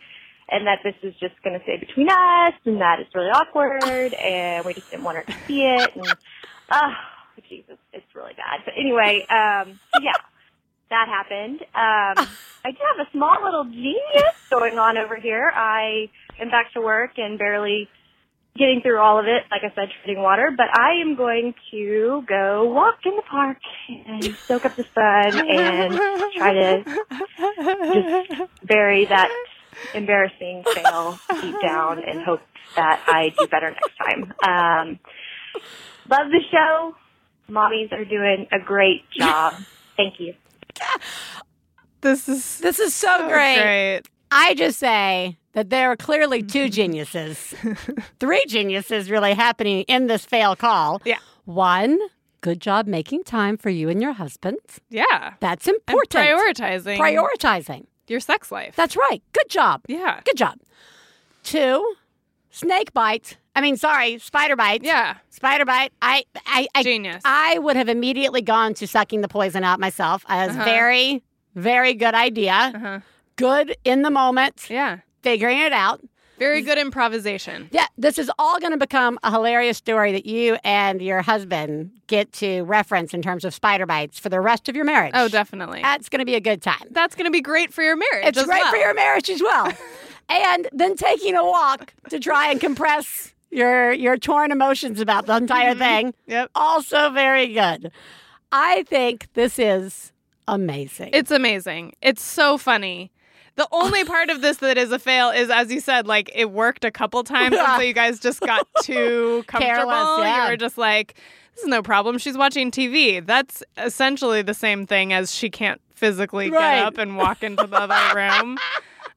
and that this is just going to stay between us, and that it's really awkward, and we just didn't want her to see it, and oh, Jesus, it's really bad. But anyway, um, so yeah, that happened. Um, I do have a small little genius going on over here. I am back to work and barely getting through all of it, like I said, treading water, but I am going to go walk in the park and soak up the sun and try to just bury that embarrassing fail deep down and hope that I do better next time. Um, love the show. Mommies are doing a great job. Thank you. This is This is so, so great. great. I just say that there are clearly two geniuses, three geniuses really happening in this fail call. Yeah. One, good job making time for you and your husband. Yeah. That's And important. prioritizing Prioritizing. your sex life. That's right. Good job. yeah. Good job. Two, snake bite. I mean, sorry, spider bite. Yeah. Spider bite. I, I, I, Genius. I would have immediately gone to sucking the poison out myself. As Uh-huh. very, very good idea. Uh-huh. Good in the moment, Yeah. figuring it out. Very good improvisation. Yeah, this is all going to become a hilarious story that you and your husband get to reference in terms of spider bites for the rest of your marriage. Oh, definitely. That's going to be a good time. That's going to be great for your marriage. It's great well. for your marriage as well. and then taking a walk to try and compress your your torn emotions about the entire mm-hmm. thing. Yep. Also very good. I think this is amazing. It's amazing. It's so funny. The only part of this that is a fail is, as you said, like it worked a couple times, and so you guys just got too comfortable. Careless, yeah. You were just like, "This is no problem. She's watching TV." That's essentially the same thing as she can't physically Right. get up and walk into the other room.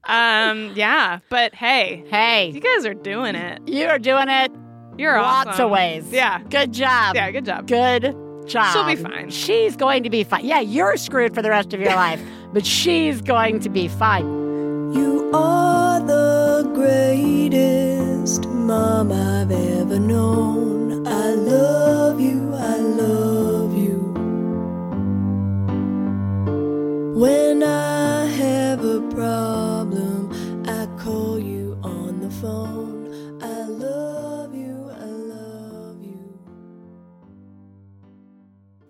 Um, yeah, but hey, hey, you guys are doing it. you are doing it You're lots awesome. of ways. Yeah, Good job. yeah, good job. Good job. She'll be fine. She's going to be fine. Yeah, you're screwed for the rest of your life, but she's going to be fine. You are the greatest mom I've ever known. I love you, I love you. When I have a problem, phone. I love you, I love you.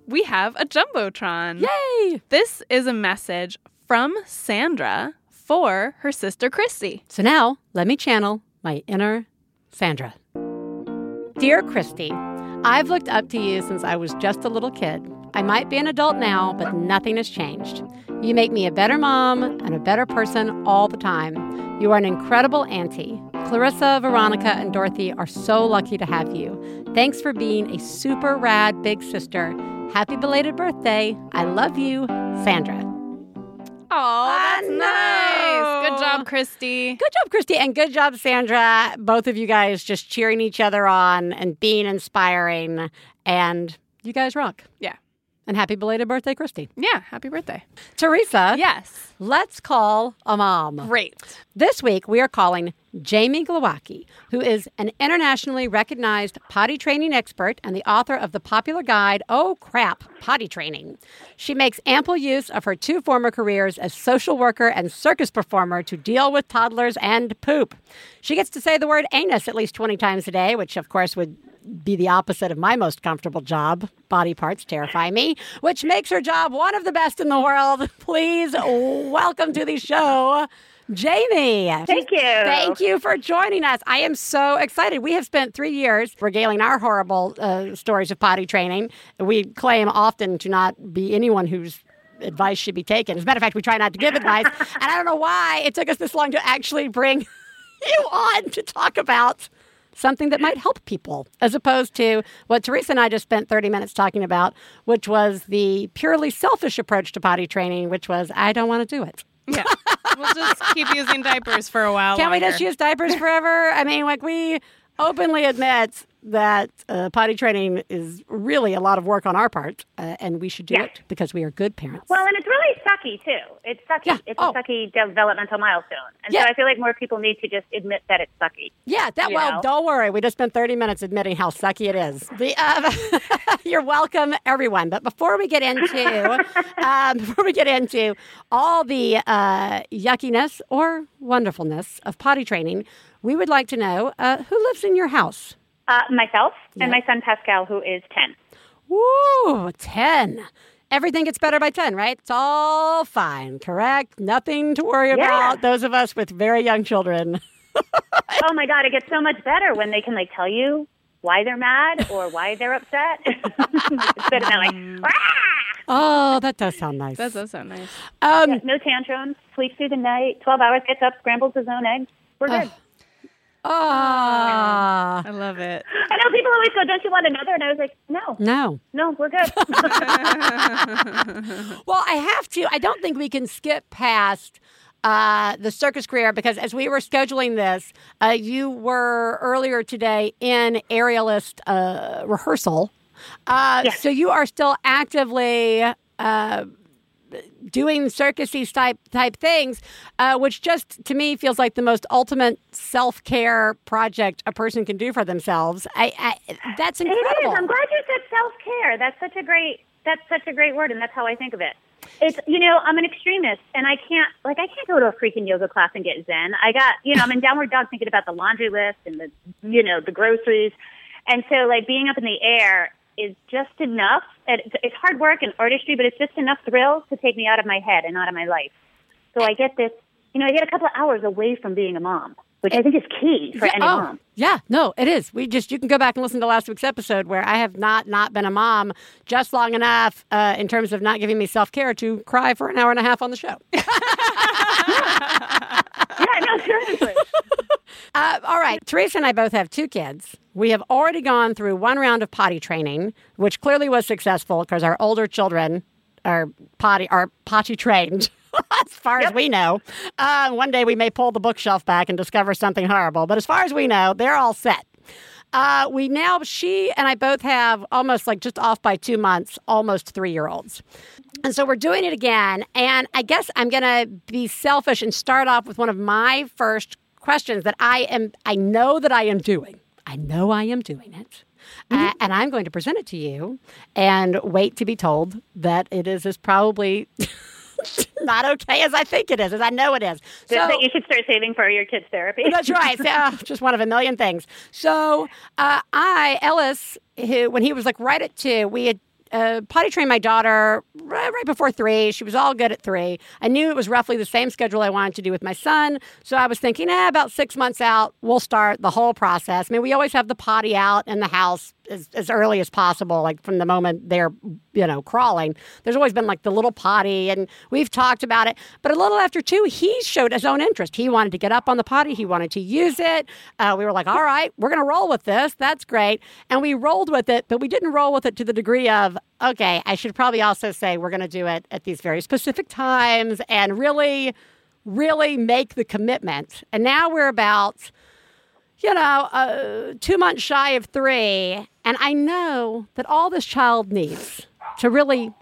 We have a jumbotron. Yay! This is a message from Sandra for her sister Christy. So now, let me channel my inner Sandra. Dear Christy, I've looked up to you since I was just a little kid. I might be an adult now, but nothing has changed. You make me a better mom and a better person all the time. You are an incredible auntie. Clarissa, Veronica, and Dorothy are so lucky to have you. Thanks for being a super rad big sister. Happy belated birthday. I love you, Sandra. Oh, that's nice. Good job, Christy. Good job, Christy, and good job, Sandra. Both of you guys just cheering each other on and being inspiring. And you guys rock. Yeah. And happy belated birthday, Christy. Yeah, happy birthday. Theresa, Yes. let's call a mom. Great. This week, we are calling Jamie Glowacki, who is an internationally recognized potty training expert and the author of the popular guide, Oh Crap, Potty Training. She makes ample use of her two former careers as social worker and circus performer to deal with toddlers and poop. She gets to say the word anus at least 20 times a day, which, of course, would be the opposite of my most comfortable job. Body parts terrify me, which makes her job one of the best in the world. Please welcome to the show, Jamie. Thank you. Thank you for joining us. I am so excited. We have spent three years regaling our horrible uh, stories of potty training. We claim often to not be anyone whose advice should be taken. As a matter of fact, we try not to give advice. and I don't know why it took us this long to actually bring you on to talk about something that might help people, as opposed to what Theresa and I just spent 30 minutes talking about, which was the purely selfish approach to potty training, which was, I don't want to do it. Yeah. we'll just keep using diapers for a while. Can't we just use diapers forever? I mean, like we openly admit that uh, potty training is really a lot of work on our part, uh, and we should do Yeah. it because we are good parents. Well, and it's really sucky too. It's sucky. Yeah. It's Oh. a sucky developmental milestone, and Yeah. so I feel like more people need to just admit that it's sucky. yeah, that well, know. don't worry. We just spent 30 minutes admitting how sucky it is. The, uh, you're welcome, everyone. But before we get into um, before we get into all the uh, yuckiness or wonderfulness of potty training, we would like to know uh, who lives in your house. Uh, myself and my son Pascal, who is ten. Woo, 10. Everything gets better by 10, right? It's all fine, correct? Nothing to worry about. Those of us with very young children. oh my god, it gets so much better when they can like tell you why they're mad or why they're upset instead of that like "Ah!" Oh, that does sound nice. That does sound nice. um, no tantrums, sleeps through the night, twelve hours, gets up, scrambles his own eggs. We're good. Ah, I love it. I know people always go, "Don't you want another?" And I was like, "No, no. no, we're good." Well, I have to. I don't think we can skip past uh, the circus career because as we were scheduling this, uh, you were earlier today in aerialist uh, rehearsal. Uh, Yes. So you are still actively uh, doing circusy type type things, uh, which just to me feels like the most ultimate self care project a person can do for themselves. I, I that's It incredible. is. I'm glad you said self care. That's such a great. That's such a great word, and that's how I think of it. It's you know I'm an extremist, and I can't like I can't go to a freaking yoga class and get zen. I got you know I'm in downward dog thinking about the laundry list and the you know the groceries, and so like being up in the air is just enough. It's, it's hard work and artistry, but it's just enough thrill to take me out of my head and out of my life. So I get this, you know, I get a couple of hours away from being a mom, which I think is key for Yeah, any oh, mom. Yeah, no, it is. We just you can go back and listen to last week's episode where I have not not been a mom just long enough uh, in terms of not giving me self care to cry for an hour and a half on the show. Yeah, no, seriously. Uh, all right, Theresa and I both have two kids. We have already gone through one round of potty training, which clearly was successful because our older children are potty are potty trained. as far as we know, uh, one day we may pull the bookshelf back and discover something horrible. But as far as we know, they're all set. Uh, we now, she and I both have almost like just off by two months, almost three year olds. And so we're doing it again. And I guess I'm going to be selfish and start off with one of my first questions that I am, I know that I am doing. I know I am doing it. Uh, and I'm going to present it to you and wait to be told that it is as probably not okay as I think it is, as I know it is. That you should start saving for your kids' therapy. That's right. So, uh, just one of a million things. So, uh, I, Ellis, who, when he was like right at two, we had uh, potty trained my daughter right, right before three. She was all good at three. I knew it was roughly the same schedule I wanted to do with my son. So I was thinking, eh, about six months out, we'll start the whole process. I mean, we always have the potty out in the house as, as early as possible, like from the moment they're, you know, crawling. There's always been like the little potty, and we've talked about it. But a little after two, he showed his own interest. He wanted to get up on the potty, he wanted to use it. Uh, we were like, all right, we're going to roll with this. That's great. And we rolled with it, but we didn't roll with it to the degree of, okay, I should probably also say we're going to do it at these very specific times and really, really make the commitment. And now we're about you know, uh, two months shy of three, and I know that all this child needs to really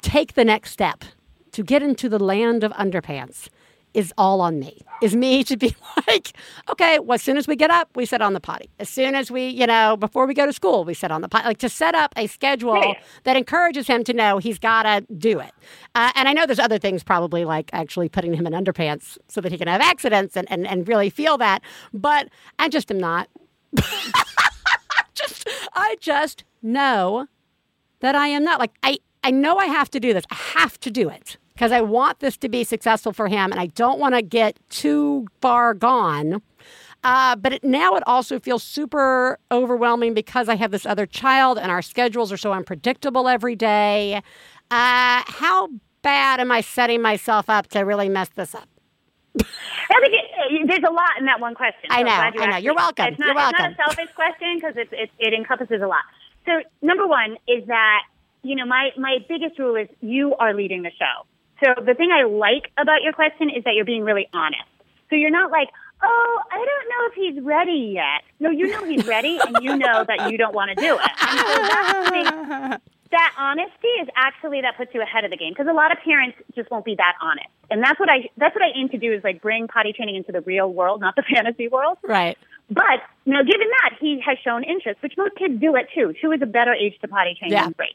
take the next step to get into the land of underpants is all on me. Is me to be like, okay, well, as soon as we get up, we sit on the potty. As soon as we, you know, before we go to school, we sit on the potty. Like to set up a schedule Right. that encourages him to know he's got to do it. Uh, and I know there's other things probably like actually putting him in underpants so that he can have accidents and, and, and really feel that. But I just am not. just I just know that I am not like I I know I have to do this. I have to do it because I want this to be successful for him and I don't want to get too far gone. Uh, but it, now it also feels super overwhelming because I have this other child and our schedules are so unpredictable every day. Uh, how bad am I setting myself up to really mess this up? I think there's a lot in that one question. I know, I know. You're welcome. It's not, You're welcome. It's not a selfish question because it, it, it encompasses a lot. So number one is that you know my my biggest rule is you are leading the show. So the thing I like about your question is that you're being really honest. So you're not like, oh, I don't know if he's ready yet. No, you know he's ready, and you know that you don't want to do it. And so that's that honesty is actually that puts you ahead of the game because a lot of parents just won't be that honest, and that's what I that's what I aim to do is like bring potty training into the real world, not the fantasy world. Right. But now, given that he has shown interest, which most kids do at two, two is a better age to potty train Yeah. than three.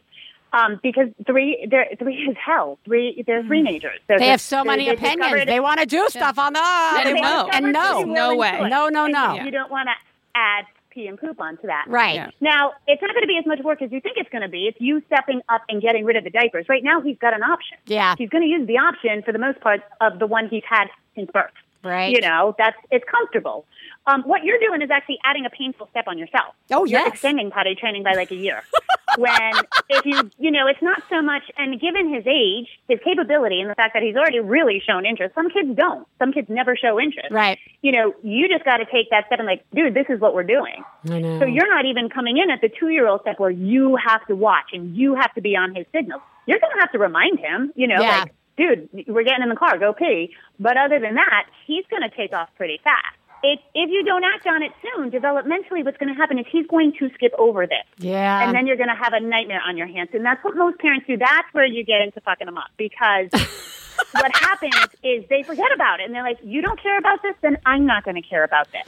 Um, because three, they're, three is hell. Three, they're teenagers. They're Mm. They have so many they opinions. They want to do stuff on the And they no. want- and no, No way. No, no, no. You don't want to add pee and poop onto that. right. Yeah. Now, it's not going to be as much work as you think it's going to be. It's you stepping up and getting rid of the diapers. Right now, he's got an option. Yeah. He's going to use the option for the most part of the one he's had since birth. Right. You know, that's it's comfortable. Um, what you're doing is actually adding a painful step on yourself. Oh, you're extending potty training by like a year. when if you you know it's not so much and given his age, his capability, and the fact that he's already really shown interest. Some kids don't. Some kids never show interest. Right. You know, you just got to take that step and like, dude, this is what we're doing. I know. So you're not even coming in at the two year old step where you have to watch and you have to be on his signals. You're going to have to remind him, you know, Yeah. like, dude, we're getting in the car, go pee. But other than that, he's going to take off pretty fast. If, if you don't act on it soon, developmentally, what's going to happen is he's going to skip over this. yeah. and then you're going to have a nightmare on your hands. And that's what most parents do. That's where you get into fucking them up because what happens is they forget about it and they're like, you don't care about this, then I'm not going to care about this.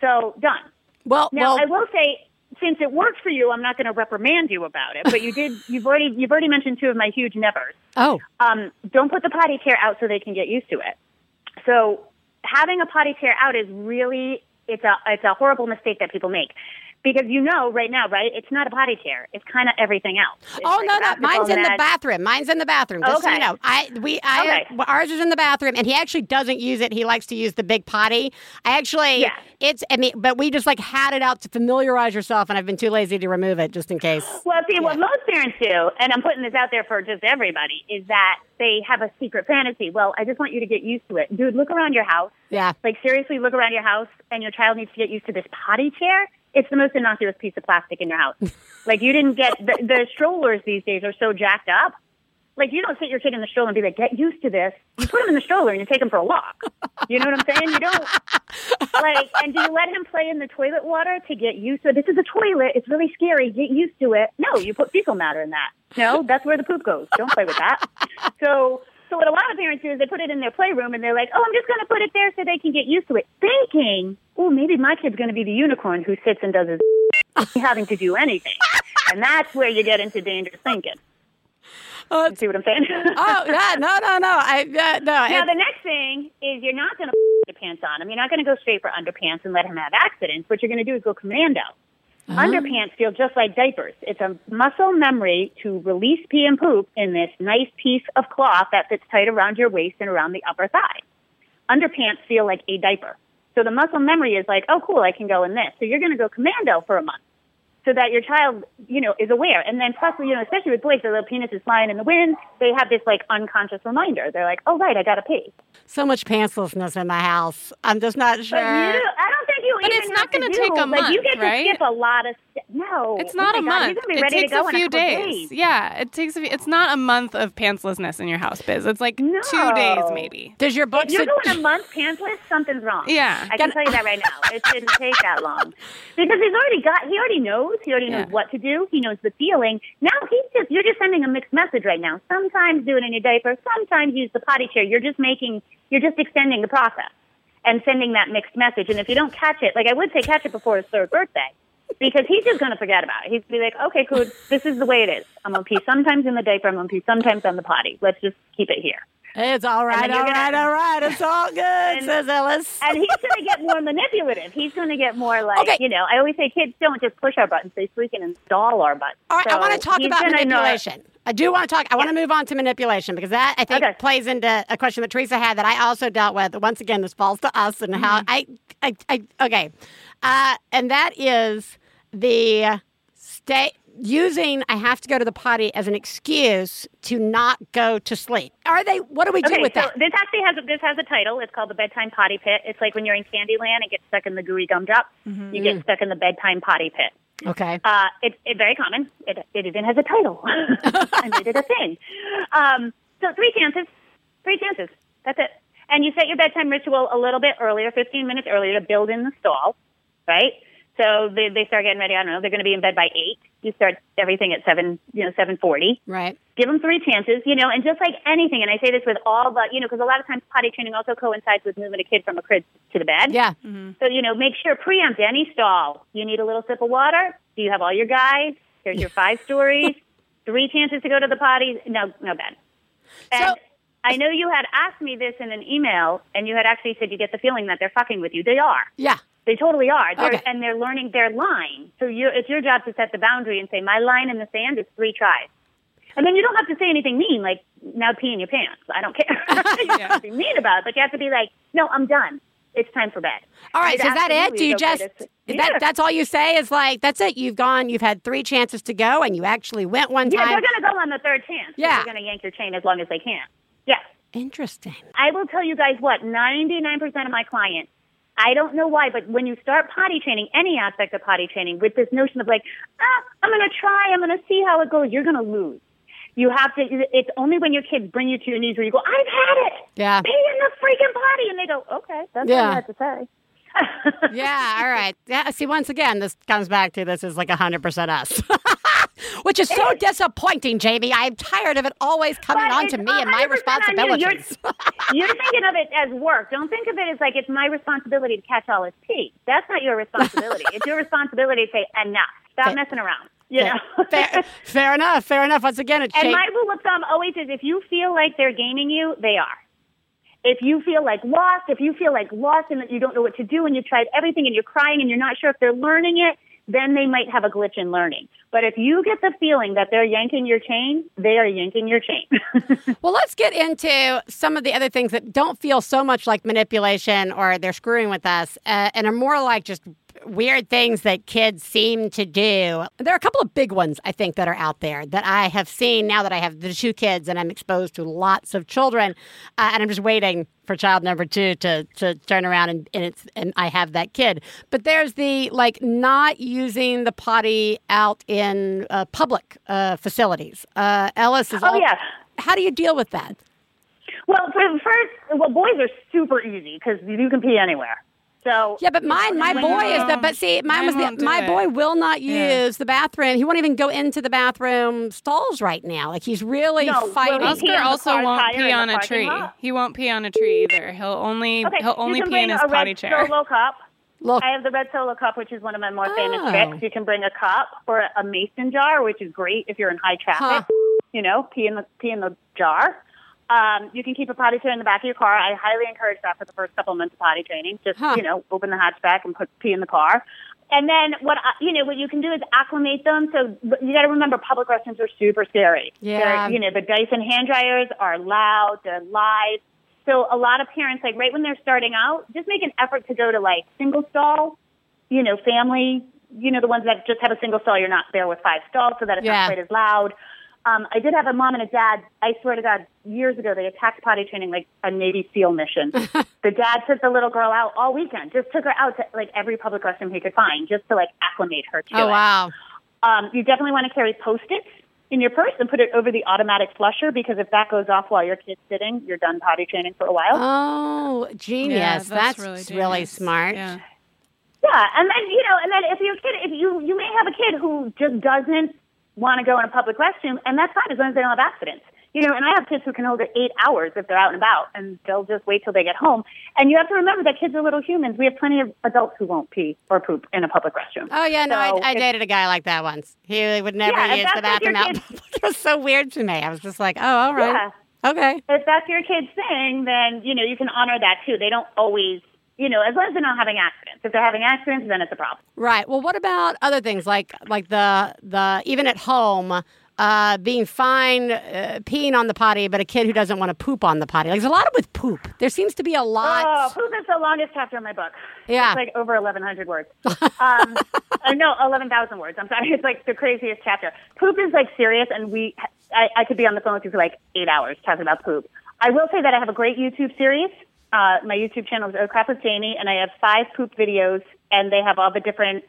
So done. well, Now well, I will say, since it worked for you, I'm not going to reprimand you about it. But you did. You've already you've already mentioned two of my huge nevers. oh, Um, don't put the potty chair out so they can get used to it. So having a potty chair out is really it's a it's a horrible mistake that people make. Because you know right now, right? It's not a potty chair. It's kind of everything else. It's Oh like no, no, mine's in the bathroom. Mine's in the bathroom. Just so you Okay. know, I we I Okay. ours is in the bathroom, and he actually doesn't use it. He likes to use the big potty. I actually, Yeah. it's I mean, but we just like had it out to familiarize yourself, and I've been too lazy to remove it just in case. Well, see, what most parents do, and I'm putting this out there for just everybody, is that they have a secret fantasy. Well, I just want you to get used to it. Dude, look around your house. Yeah, Like, seriously, look around your house, and your child needs to get used to this potty chair. It's the most innocuous piece of plastic in your house. like, you didn't get the, the strollers these days are so jacked up. Like, you don't sit your kid in the stroller and be like, get used to this. You put him in the stroller and you take him for a walk. You know what I'm saying? You don't, like, and do you let him play in the toilet water to get used to it? This is a toilet. It's really scary. Get used to it. No, you put fecal matter in that. No, that's where the poop goes. Don't play with that. So, so what a lot of parents do is they put it in their playroom and they're like, oh, I'm just going to put it there so they can get used to it, thinking, oh, maybe my kid's going to be the unicorn who sits and does his having to do anything. And that's where you get into dangerous thinking. Oh, You see what I'm saying? oh yeah, no, no, no. I uh, no. Now, the next thing is you're not going to put pants on him. You're not going to go straight for underpants and let him have accidents. What you're going to do is go commando. Uh-huh. Underpants feel just like diapers. It's a muscle memory to release pee and poop in this nice piece of cloth that fits tight around your waist and around the upper thigh. Underpants feel like a diaper. So the muscle memory is like, oh, cool, I can go in this. So you're going to go commando for a month so that your child, you know, is aware. And then plus, you know, especially with boys, their little penis is flying in the wind. They have this like unconscious reminder. They're like, oh, right, I got to pee. so much pantslessness in my house. I'm just not sure. But you, I don't think you But even it's not gonna take a like, You month, get right? to skip a lot of. St- no, It's Oh not my a God, month. You're it takes to go a few couple days. Yeah, it takes a few. It's not a month of pantslessness in your house, Biz. It's like two days, maybe. Does your book? If you're su- going a month pantsless, something's wrong. Yeah. I can tell you that right now. It shouldn't take that long because he's already got. He already knows. He already knows what to do. He knows the feeling. Now he's just. You're just sending a mixed message right now. Sometimes do it in your diaper. Sometimes use the potty chair. You're just making. You're just extending the process and sending that mixed message. And if you don't catch it, like I would say, catch it before his third birthday. Because he's just going to forget about it. He's going to be like, okay, cool. This is the way it is. I'm going to pee sometimes in the diaper. I'm going to pee sometimes on the potty. Let's just keep it here. It's all right, all gonna- right, all right. It's all good, says Ellis. and he's going to get more manipulative. He's going to get more like, Okay. you know, I always say kids don't just push our buttons, they freaking install our buttons. All right, I want to talk about manipulation. I do want to talk. I want to move on to manipulation because that I think Okay. plays into a question that Theresa had that I also dealt with. Once again, this falls to us and how I, I, I okay, uh, and that is the stay using. I have to go to the potty as an excuse to not go to sleep. Are they? What do we do Okay, with so that? this actually has a, this has a title. It's called the bedtime potty pit. It's like when you're in Candyland and get stuck in the gooey gumdrop. You get stuck in the bedtime potty pit. Okay. Uh, it's it's very common. It, it even has a title. I made it a thing. Um, so three chances. Three chances. That's it. And you set your bedtime ritual a little bit earlier, 15 minutes earlier to build in the stall, right? So they, they start getting ready. I don't know. They're going to be in bed by eight. You start everything at seven, you know, seven forty. Right. Give them three chances, you know, and just like anything. And I say this with all the, you know, because a lot of times potty training also coincides with moving a kid from a crib to the bed. Yeah. Mm-hmm. So you know, make sure preempt any stall. You need a little sip of water. Do you have all your guys? Here's your five stories. Three chances to go to the potty. No, no bed. And So- I know you had asked me this in an email, and you had actually said you get the feeling that they're fucking with you. They are. Yeah. They totally are. They're, Okay. And they're learning their line. So you it's your job to set the boundary and say, my line in the sand is three tries. And then you don't have to say anything mean, like, now pee in your pants. I don't care. you don't have to be mean about it, but you have to be like, no, I'm done. It's time for bed. All right. So is that it? Do you just to Yeah. that that's all you say? Is like that's it. You've gone. You've had three chances to go, and you actually went one time. Yeah, they're going to go on the third chance. Yeah. They're going to yank your chain as long as they can. Yeah. Interesting. I will tell you guys what, 99% of my clients, I don't know why, but when you start potty training, any aspect of potty training, with this notion of like, ah, I'm going to try, I'm going to see how it goes, you're going to lose. You have to, it's only when your kids bring you to your knees where you go, I've had it. Yeah. Pee in the freaking potty. And they go, okay, that's Yeah. all you have to say. Yeah. All right. Yeah. See, once again, this comes back to this is like hundred percent us, which is so disappointing, Jamie. I'm tired of it always coming on to me and my 100% you. responsibilities. You're, you're thinking of it as work. Don't think of it as like it's my responsibility to catch all his pee. That's not your responsibility. it's your responsibility to say enough. Stop Fair- messing around. You know. fair, fair enough. Fair enough. Once again, it's And my rule of thumb always is if you feel like they're gaming you, they are. If you feel like lost, if you feel like lost and that you don't know what to do and you've tried everything and you're crying and you're not sure if they're learning it, then they might have a glitch in learning. But if you get the feeling that they're yanking your chain, they are yanking your chain. Well, let's get into some of the other things that don't feel so much like manipulation or they're screwing with us uh, and are more like just weird things that kids seem to do. There are a couple of big ones, I think, that are out there that I have seen now that I have the two kids and I'm exposed to lots of children. Uh, and I'm just waiting for child number two to, to turn around and, and, it's, and I have that kid. But there's the like not using the potty out in uh, public uh, facilities. Uh, Ellis is Oh, all- yeah. How do you deal with that? well, for first, well, boys are super easy because you can pee anywhere. So Yeah, but mine, my boy is the. But see, mine Mine was the. My it. boy will not use Yeah. the bathroom. He won't even go into the bathroom stalls right now. Like he's really No, fighting. he Oscar also won't pee on a tree. lot. He won't pee on a tree either. He'll only Okay, he'll only you can pee in bring his a potty red chair. Solo cup. Look, I have the red solo cup, which is one of my more Oh. famous tricks. You can bring a cup or a mason jar, which is great if you're in high traffic. You know, pee in the pee in the jar. Um, you can keep a potty tray in the back of your car. I highly encourage that for the first couple of months of potty training. Just Huh. you know, open the hatchback and put pee in the car. And then what you know what you can do is acclimate them. So you got to remember, public restrooms are super scary. Yeah. They're, you know, the Dyson hand dryers are loud. They're live. So a lot of parents, like right when they're starting out, just make an effort to go to like single stall you know, family, you know, the ones that just have a single stall, you're not there with five stalls so that it's Yeah. not quite as loud. Um, I did have a mom and a dad, I swear to God, years ago, they attacked potty training like a Navy SEAL mission. the dad took the little girl out all weekend, just took her out to like every public restroom he could find just to like acclimate her to oh it. wow. Um, you definitely want to carry post-its in your purse and put it over the automatic flusher because if that goes off while your kid's sitting, you're done potty training for a while. Oh, genius. Yeah, that's that's really, really smart. Yeah. Yeah, and then you know, and then if your kid, if you you may have a kid who just doesn't want to go in a public restroom, and that's fine as long as they don't have accidents. You know, and I have kids who can hold it eight hours if they're out and about, and they'll just wait till they get home. And you have to remember that kids are little humans. We have plenty of adults who won't pee or poop in a public restroom. Oh yeah, no, I, I dated a guy like that once. He would never Yeah, use the bathroom out. it was so weird to me. I was just like, oh, all right, okay. If that's your kid's thing, then you know you can honor that too. They don't always, you know, as long as they're not having accidents. If they're having accidents, then it's a problem. Right. Well, what about other things like like the the even at home uh, being fine uh, peeing on the potty, but a kid who doesn't want to poop on the potty? Like there's a lot of with poop. There seems to be a lot. Oh, poop is the longest chapter in my book. Yeah. It's like over 1,100 words. Um, uh, no, 11,000 words. I'm sorry. It's like the craziest chapter. Poop is like serious, and we, I, I could be on the phone with you for like eight hours talking about poop. I will say that I have a great YouTube series. Uh, my YouTube channel is Oh Crap with Jamie, and I have five poop videos, and they have all the different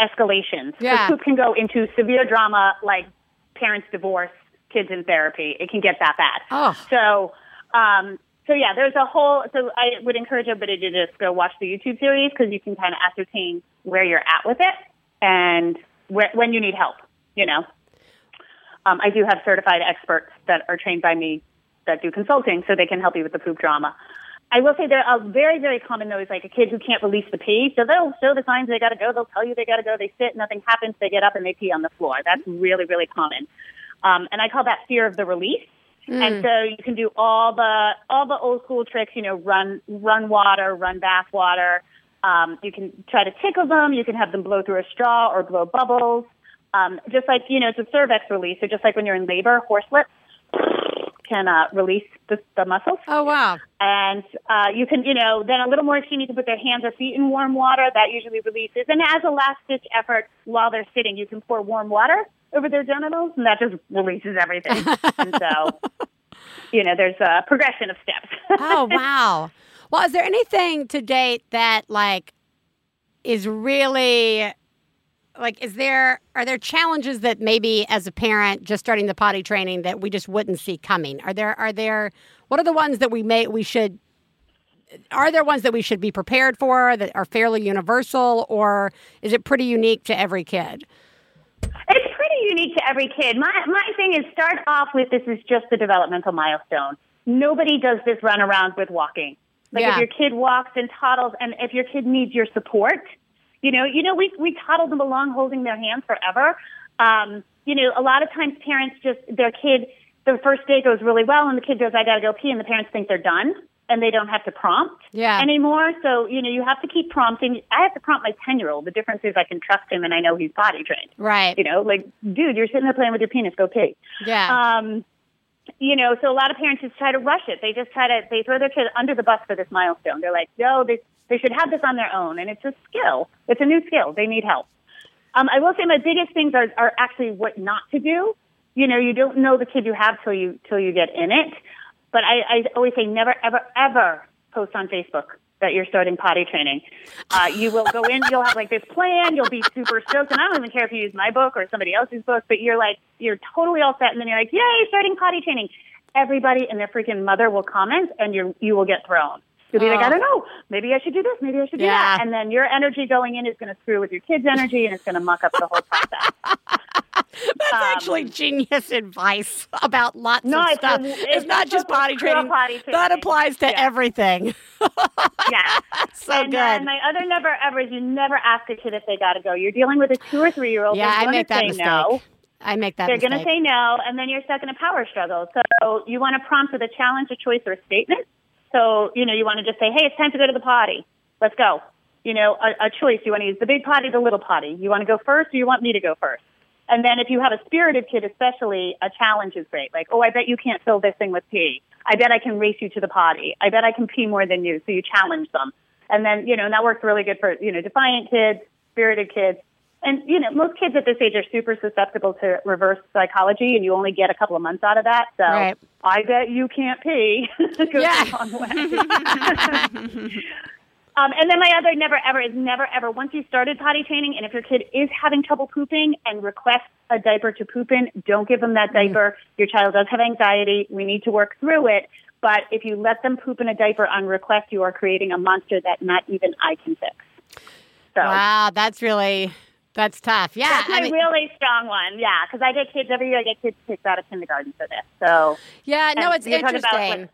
escalations. Yeah. So poop can go into severe drama like parents divorce, kids in therapy. It can get that bad. Oh. So, um, so yeah, there's a whole. So I would encourage everybody to just go watch the YouTube series because you can kind of ascertain where you're at with it and where, when you need help. You know, um, I do have certified experts that are trained by me that do consulting, so they can help you with the poop drama. I will say there are very, very common though is like a kid who can't release the pee. So they'll show the signs they got to go. They'll tell you they got to go. They sit, nothing happens. They get up and they pee on the floor. That's really, really common. Um, and I call that fear of the release. And so you can do all the all the old school tricks. You know, run run water, run bath water. Um, you can try to tickle them. You can have them blow through a straw or blow bubbles. Um, just like you know, it's a cervix release. So just like when you're in labor, horse lips can uh, release the, the muscles. Oh wow. And uh, you can, you know, then a little more extreme, you can put their hands or feet in warm water. That usually releases. And as a last ditch effort, while they're sitting, you can pour warm water over their genitals, and that just releases everything. and so, you know, there's a progression of steps. oh wow. Well, is there anything to date that like is really like is there are there challenges that maybe as a parent just starting the potty training that we just wouldn't see coming? Are there are there what are the ones that we may we should are there ones that we should be prepared for that are fairly universal or is it pretty unique to every kid? It's pretty unique to every kid. My my thing is start off with this is just a developmental milestone. Nobody does this run around with walking. Like Yeah. if your kid walks and toddles, and if your kid needs your support, you know, you know, we we toddle them along holding their hands forever. Um, you know, a lot of times parents just their kid the first day goes really well, and the kid goes, "I gotta go pee," and the parents think they're done, and they don't have to prompt Yeah. anymore. So you know, you have to keep prompting. I have to prompt my ten year old. The difference is I can trust him, and I know he's potty trained. Right. You know, like, dude, you're sitting there playing with your penis. Go pee. Yeah. Um, you know, so a lot of parents just try to rush it. They just try to they throw their kid under the bus for this milestone. They're like, no, they they should have this on their own, and it's a skill. It's a new skill. They need help. Um, I will say my biggest things are are actually what not to do. You know, you don't know the kid you have till you till you get in it. But I, I always say never, ever, ever post on Facebook that you're starting potty training. Uh, you will go in, you'll have like this plan, you'll be super stoked, and I don't even care if you use my book or somebody else's book, but you're like, you're totally all set, and then you're like, yay, starting potty training. Everybody and their freaking mother will comment, and you you will get thrown. You'll be like, Oh. I don't know, maybe I should do this, maybe I should do Yeah. that, and then your energy going in is going to screw with your kid's energy, and it's going to muck up the whole process. That's um, actually genius advice about lots No, of stuff. it's- It's, it's not just potty training. potty That applies to Yeah. everything. yeah. so and good. then my other never ever is you never ask a kid if they got to go. You're dealing with a two or three year old. yeah, I make that mistake. no. I make that They're going to say no, and then you're stuck in a power struggle. So you want to prompt with a challenge, a choice, or a statement. So you know you want to just say, "Hey, it's time to go to the potty. Let's go." You know, a, a choice. You want to use the big potty, the little potty. You want to go first, or you want me to go first? And then if you have a spirited kid, especially, a challenge is great. Like, oh, I bet you can't fill this thing with pee. I bet I can race you to the potty. I bet I can pee more than you. So you challenge them. And then, you know, and that works really good for, you know, defiant kids, spirited kids. And, you know, most kids at this age are super susceptible to reverse psychology, and you only get a couple of months out of that. So Right. I bet you can't pee. Goes Yeah. Um, and then my other never ever is never ever once you started potty training, and if your kid is having trouble pooping and requests a diaper to poop in, don't give them that diaper. Your child does have anxiety. We need to work through it. But if you let them poop in a diaper on request, you are creating a monster that not even I can fix. So Wow, that's really that's tough. Yeah, that's my I mean, really strong one. Yeah, because I get kids every year. I get kids kicked out of kindergarten for this. So yeah. No, it's you're talking about, interesting.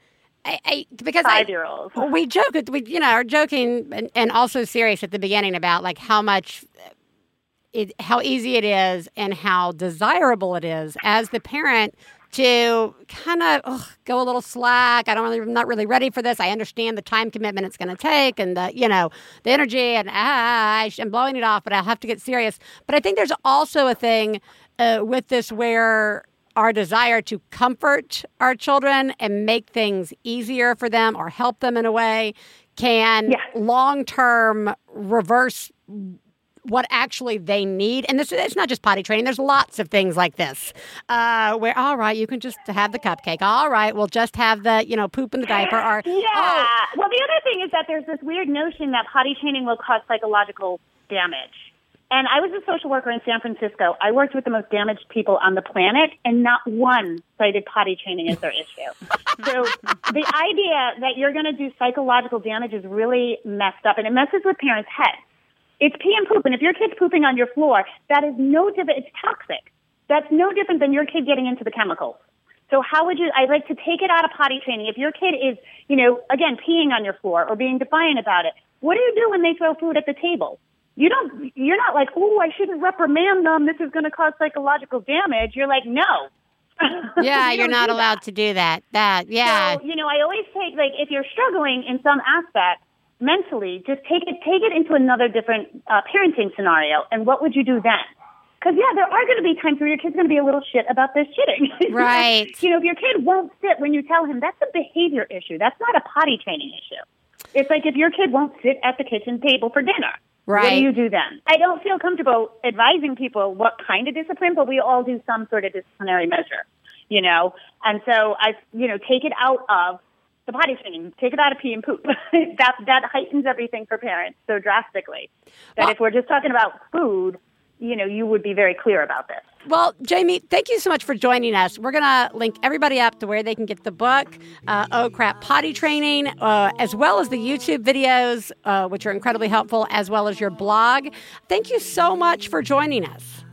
I, I, because I, five year olds. we joke we you know are joking and, and also serious at the beginning about like how much it how easy it is and how desirable it is as the parent to kind of go a little slack. I don't really, I'm not really ready for this. I understand the time commitment it's going to take and the, you know, the energy and ah, I sh- I'm blowing it off, but I'll have to get serious. But I think there's also a thing uh, with this where our desire to comfort our children and make things easier for them or help them in a way can Yeah. long term reverse what actually they need. And this it's not just potty training. There's lots of things like this. Uh, where all right, you can just have the cupcake. All right, we'll just have the, you know, poop in the diaper or Yeah. oh, Well, the other thing is that there's this weird notion that potty training will cause psychological damage. And I was a social worker in San Francisco. I worked with the most damaged people on the planet, and not one cited potty training as their issue. so the idea that you're going to do psychological damage is really messed up, and it messes with parents' heads. It's pee and poop, and if your kid's pooping on your floor, that is no different. It's toxic. That's no different than your kid getting into the chemicals. So how would you, I'd like to take it out of potty training. If your kid is, you know, again, peeing on your floor or being defiant about it, what do you do when they throw food at the table? You don't, you're not like, oh, I shouldn't reprimand them. This is going to cause psychological damage. You're like, no. Yeah, You you're don't not do that. allowed to do that. That, yeah. So, you know, I always take like if you're struggling in some aspect mentally, just take it take it into another different uh, parenting scenario. And what would you do then? Because yeah, there are going to be times where your kid's going to be a little shit about this shitting. Right. you know, if your kid won't sit when you tell him, that's a behavior issue. That's not a potty training issue. It's like if your kid won't sit at the kitchen table for dinner. Right. What do you do then? I don't feel comfortable advising people what kind of discipline, but we all do some sort of disciplinary measure, you know? And so I, you know, take it out of the potty training, take it out of pee and poop. that, that heightens everything for parents so drastically that Well- if we're just talking about food, you know, you would be very clear about this. Well, Jamie, thank you so much for joining us. We're going to link everybody up to where they can get the book, uh, Oh Crap Potty Training, uh, as well as the YouTube videos, uh, which are incredibly helpful, as well as your blog. Thank you so much for joining us.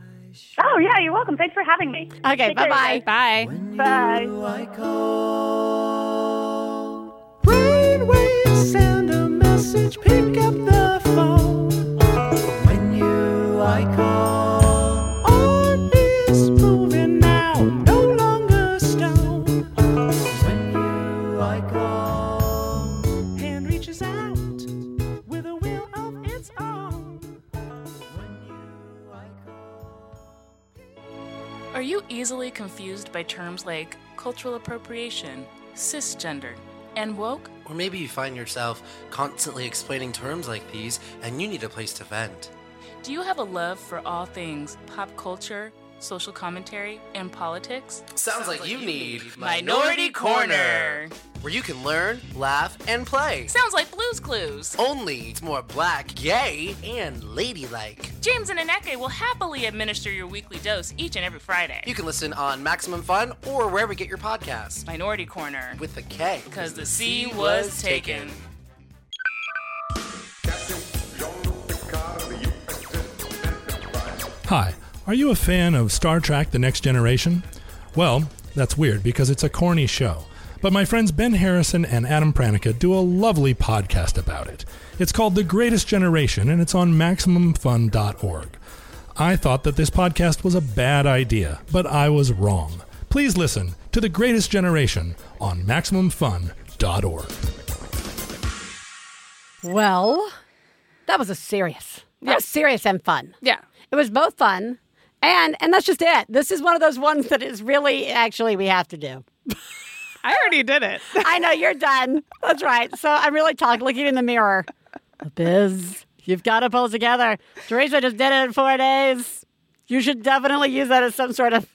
Oh, yeah, you're welcome. Thanks for having me. Okay, Take care, bye-bye. Bye. Bye. I call. Brainwaves send a message, pick up the phone. When you I call. On is moving now, no longer stone. When you I call. Hand reaches out with a will of its own. When you I call. Are you easily confused by terms like cultural appropriation, cisgender, and woke? Or maybe you find yourself constantly explaining terms like these and you need a place to vent. Do you have a love for all things pop culture, social commentary, and politics? Sounds like you need Minority Korner. where you can learn, laugh, and play. Sounds like Blues Clues. Only it's more black, gay, and ladylike. James and Aneke will happily administer your weekly dose each and every Friday. You can listen on Maximum Fun or wherever you get your podcasts. Minority Korner. With the K. Because the C was taken. Hi, are you a fan of Star Trek The Next Generation? Well, that's weird because it's a corny show. But my friends Ben Harrison and Adam Pranica do a lovely podcast about it. It's called The Greatest Generation and it's on MaximumFun.org. I thought that this podcast was a bad idea, but I was wrong. Please listen to The Greatest Generation on MaximumFun.org. Well, that was a serious, that was serious and fun. Yeah. It was both fun, and and that's just it. This is one of those ones that is really actually we have to do. I already did it. I know you're done. That's right. So I'm really talking, looking in the mirror. Biz, you've got to pull together. Theresa just did it in four days. You should definitely use that as some sort of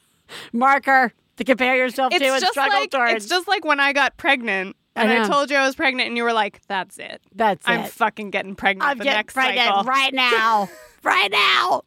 marker to compare yourself It's to and struggle like towards. it's just like when I got pregnant and I, know. told you I was pregnant and you were like, "That's it. That's it. I'm it. fucking getting pregnant I'm the getting next pregnant cycle." right now. right now.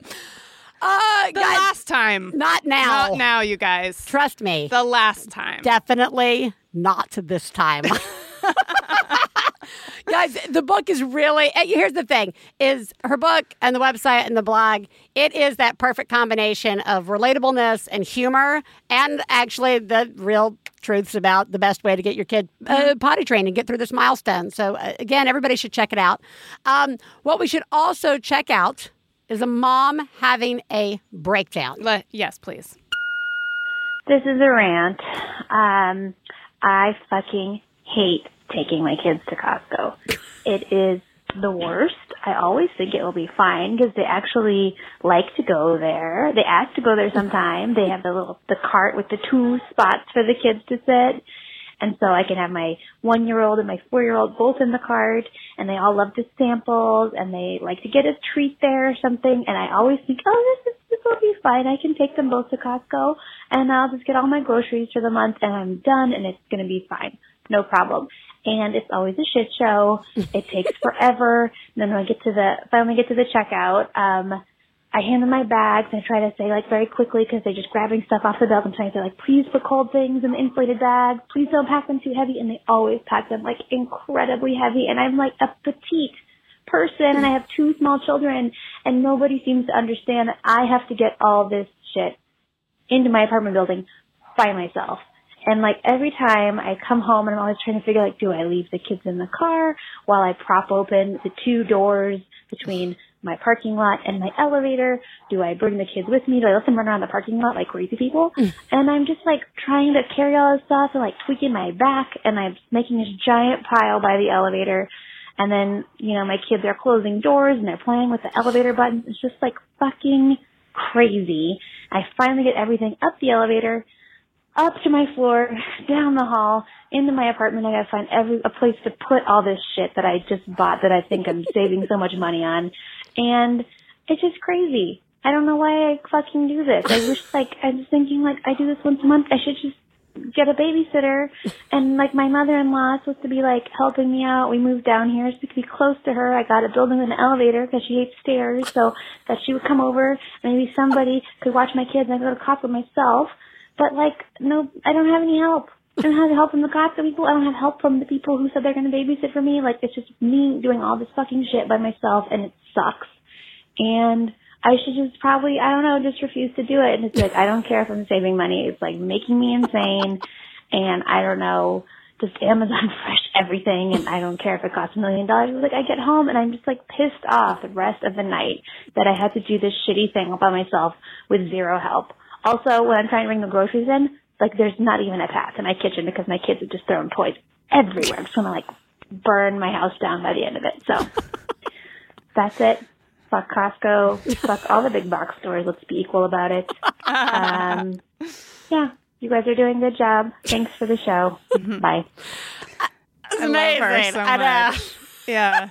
Uh, The guys, last time. not now. Not now, you guys. Trust me. The last time. Definitely not this time. Guys, the book is really eh, here's the thing is her book and the website and the blog, it is that perfect combination of relatableness and humor and actually the real truths about the best way to get your kid uh, potty trained and get through this milestone. So uh, again, everybody should check it out. Um, what we should also check out is a mom having a breakdown. Le- yes, please. This is a rant. Um, I fucking hate taking my kids to Costco. It is the worst. I always think it will be fine because they actually like to go there. They ask to go there sometime. They have the little the cart with the two spots for the kids to sit. And so I can have my one year old and my four year old both in the cart and they all love the samples and they like to get a treat there or something and I always think, Oh, this is this will be fine. I can take them both to Costco and I'll just get all my groceries for the month and I'm done and it's gonna be fine. No problem. And it's always a shit show. It takes forever. And then when I get to the finally get to the checkout, um I hand them my bags and I try to say like very quickly because they're just grabbing stuff off the belt and trying to say like, please put cold things in the inflated bags. Please don't pack them too heavy. And they always pack them like incredibly heavy. And I'm like a petite person and I have two small children and nobody seems to understand that I have to get all this shit into my apartment building by myself. And like every time I come home and I'm always trying to figure like, do I leave the kids in the car while I prop open the two doors between my parking lot and my elevator? Do I bring the kids with me? Do I let them run around the parking lot like crazy people? Mm. And I'm just like trying to carry all this stuff and like tweaking my back and I'm making this giant pile by the elevator. And then, you know, my kids are closing doors and they're playing with the elevator buttons. It's just like fucking crazy. I finally get everything up the elevator, up to my floor, down the hall, into my apartment. I gotta find every a place to put all this shit that I just bought that I think I'm saving so much money on. And it's just crazy. I don't know why I fucking do this. I wish like I was thinking like I do this once a month. I should just get a babysitter and like my mother-in-law is supposed to be like helping me out. We moved down here so we could be close to her. I got a building with an elevator because she hates stairs so that she would come over. Maybe somebody could watch my kids and I could go to COP with myself. But like no, I don't have any help. I don't have help from the COP people. I don't have help from the people who said they're going to babysit for me. Like it's just me doing all this fucking shit by myself and it sucks. And I should just probably, I don't know, just refuse to do it. And it's like, I don't care if I'm saving money. It's like making me insane. And I don't know, just Amazon Fresh everything. And I don't care if it costs a million dollars. Like I get home and I'm just like pissed off the rest of the night that I had to do this shitty thing all by myself with zero help. Also, when I'm trying to bring the groceries in, like there's not even a path in my kitchen because my kids have just thrown toys everywhere. I'm just gonna like burn my house down by the end of it. So that's it. Fuck Costco. Fuck all the big box stores. Let's be equal about it. Um, yeah, you guys are doing a good job. Thanks for the show. Bye. I love her amazing. so I Yeah.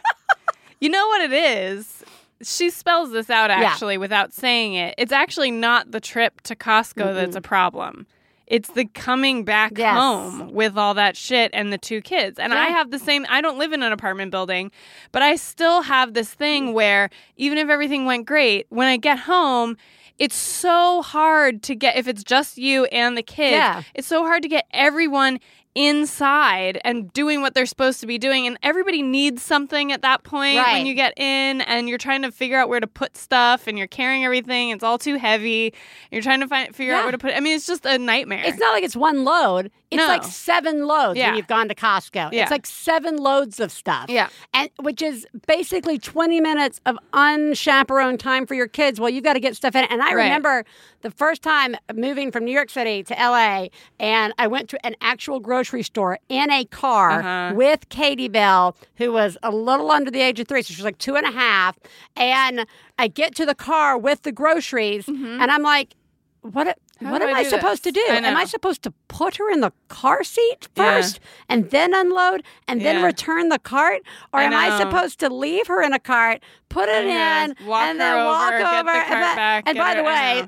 you know what it is? She spells this out actually without saying it. It's actually not the trip to Costco that's a problem. It's the coming back Yes. home with all that shit and the two kids. And I have the same I don't live in an apartment building, but I still have this thing where even if everything went great, when I get home, it's so hard to get if it's just you and the kids. Yeah. It's so hard to get everyone inside and doing what they're supposed to be doing and everybody needs something at that point Right. when you get in and you're trying to figure out where to put stuff and you're carrying everything it's all too heavy you're trying to find figure out where to put it. I mean it's just a nightmare It's not like it's one load. It's No. like seven loads Yeah. when you've gone to Costco. Yeah. It's like seven loads of stuff. Yeah. And which is basically 20 minutes of unchaperoned time for your kids. Well, you've got to get stuff in. And I Right. remember the first time moving from New York City to LA and I went to an actual grocery store in a car Uh-huh. with Katie Bell, who was a little under the age of three. So she was like two and a half. And I get to the car with the groceries and I'm like, what, Mm-hmm. How what am I I supposed to do? I Am I supposed to put her in the car seat Yeah. first and then unload and then return the cart? Or I am I supposed to leave her in a cart, put it in, walk and then walk over, the over? and, by- back, and by her- the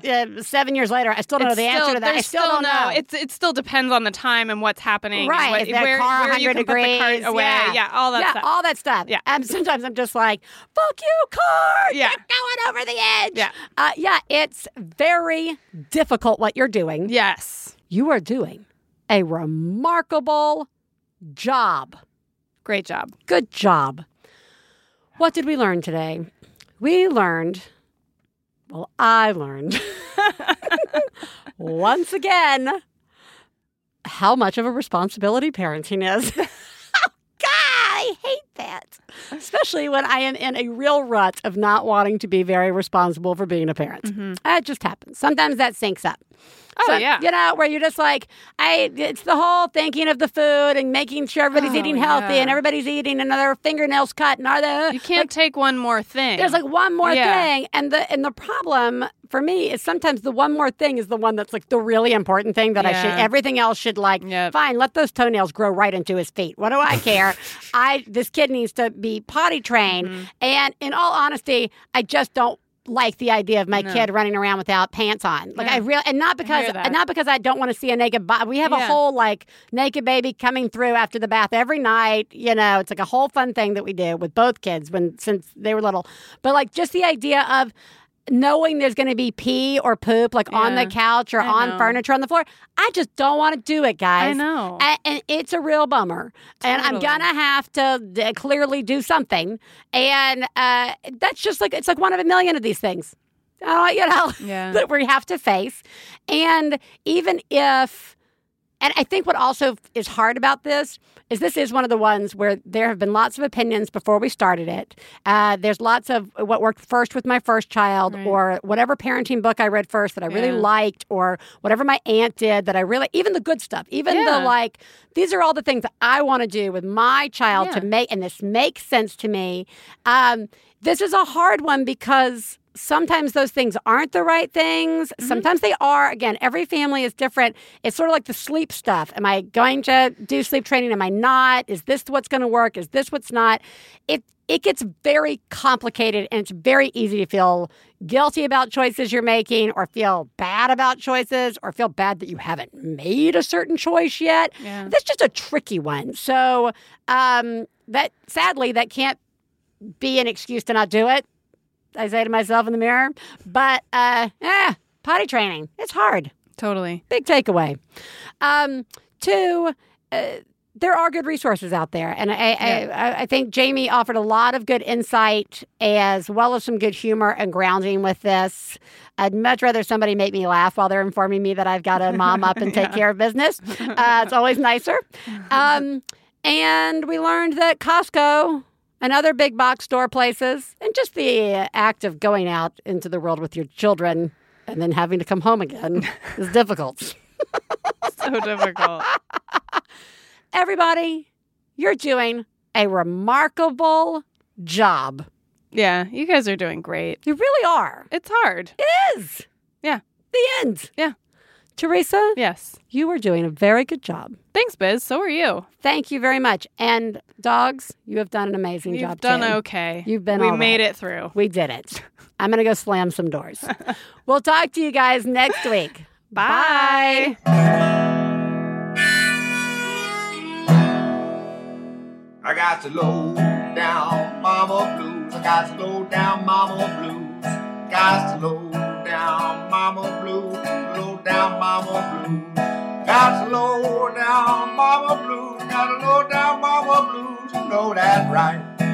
way, uh, seven years later, I still don't know the answer to that. I there's still, don't know. It's it still depends on the time and what's happening. Right, what, that where, car where you can degrees? put the cart away. Yeah, all that yeah, stuff. all that stuff. Yeah. And sometimes I'm just like, "Fuck you, car! Yeah. You're going over the edge." Yeah. uh, yeah. It's very difficult what you're doing. yes. You are doing a remarkable job. Great job. Good job. What did we learn today? We learned, well, I learned once again how much of a responsibility parenting is. oh, God, I hate that. Especially when I am in a real rut of not wanting to be very responsible for being a parent. Mm-hmm. It just happens. Sometimes that syncs up. Oh, So, yeah. You know, where you're just like, I it's the whole thinking of the food and making sure everybody's Oh, eating healthy yeah. and everybody's eating and their fingernails cut and are they You can't take one more thing. there's like one more Yeah. thing. And the and the problem for me is sometimes the one more thing is the one that's like the really important thing that I should everything else should like Yep. fine, let those toenails grow right into his feet. What do I care? I this kid needs to be potty trained. Mm-hmm. And in all honesty, I just don't like the idea of my No. kid running around without pants on. Like Yeah. I really and not because and not because I don't want to see a naked body. We have a whole like naked baby coming through after the bath every night. You know, it's like a whole fun thing that we do with both kids when since they were little. But like just the idea of knowing there's going to be pee or poop like on the couch or I on know. furniture on the floor. I just don't want to do it, guys. I know. A- And, it's a real bummer. And I'm going to have to clearly do something. And uh, that's just like, it's like one of a million of these things, uh, you know, Yeah. that we have to face. And even if, and I think what also is hard about this is this is one of the ones where there have been lots of opinions before we started it. Uh, there's lots of what worked first with my first child, Right. or whatever parenting book I read first that I really Yeah. liked, or whatever my aunt did that I really, even the good stuff, even Yeah. the like, these are all the things that I want to do with my child to make, and this makes sense to me. Um, this is a hard one because sometimes those things aren't the right things. Mm-hmm. Sometimes they are. Again, every family is different. It's sort of like the sleep stuff. Am I going to do sleep training? Am I not? Is this what's going to work? Is this what's not? It it gets very complicated and it's very easy to feel guilty about choices you're making or feel bad about choices or feel bad that you haven't made a certain choice yet. Yeah. That's just a tricky one. So um, that sadly that can't be an excuse to not do it. I say to myself in the mirror, but uh, eh, potty training, it's hard. Totally. Big takeaway. Um, two, uh, there are good resources out there, and I, I, I, I think Jamie offered a lot of good insight as well as some good humor and grounding with this. I'd much rather somebody make me laugh while they're informing me that I've got to mom up and take care of business. Uh, it's always nicer. Um, and we learned that Costco and other big box store places, and just the act of going out into the world with your children and then having to come home again is difficult. So difficult. Everybody, you're doing a remarkable job. Yeah, you guys are doing great. You really are. It's hard. It is. Yeah. The end. Yeah. Theresa, Yes. you are doing a very good job. Thanks, Biz. So are you. Thank you very much. And dogs, you have done an amazing You've job. done too. okay. You've been We all made right. it through. We did it. I'm going to go slam some doors. we'll talk to you guys next week. Bye. I got the low down mama blues. I got the low down mama blues. Got the low down mama blues. Low down mama blue. Got low down mama blues. Got the low down mama blues. You know that right.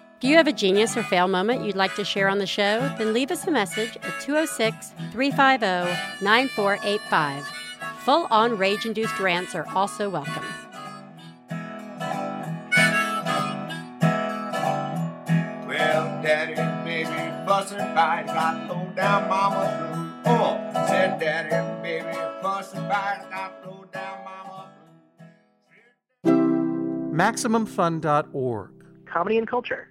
Do you have a genius or fail moment you'd like to share on the show? Then leave us a message at 206 350 9485. Full on rage induced rants are also welcome. Well, daddy and baby fussing fight. Got low down mama blues. Oh, said daddy and baby fussing fight. Got low down mama MaximumFun.org. Comedy and culture.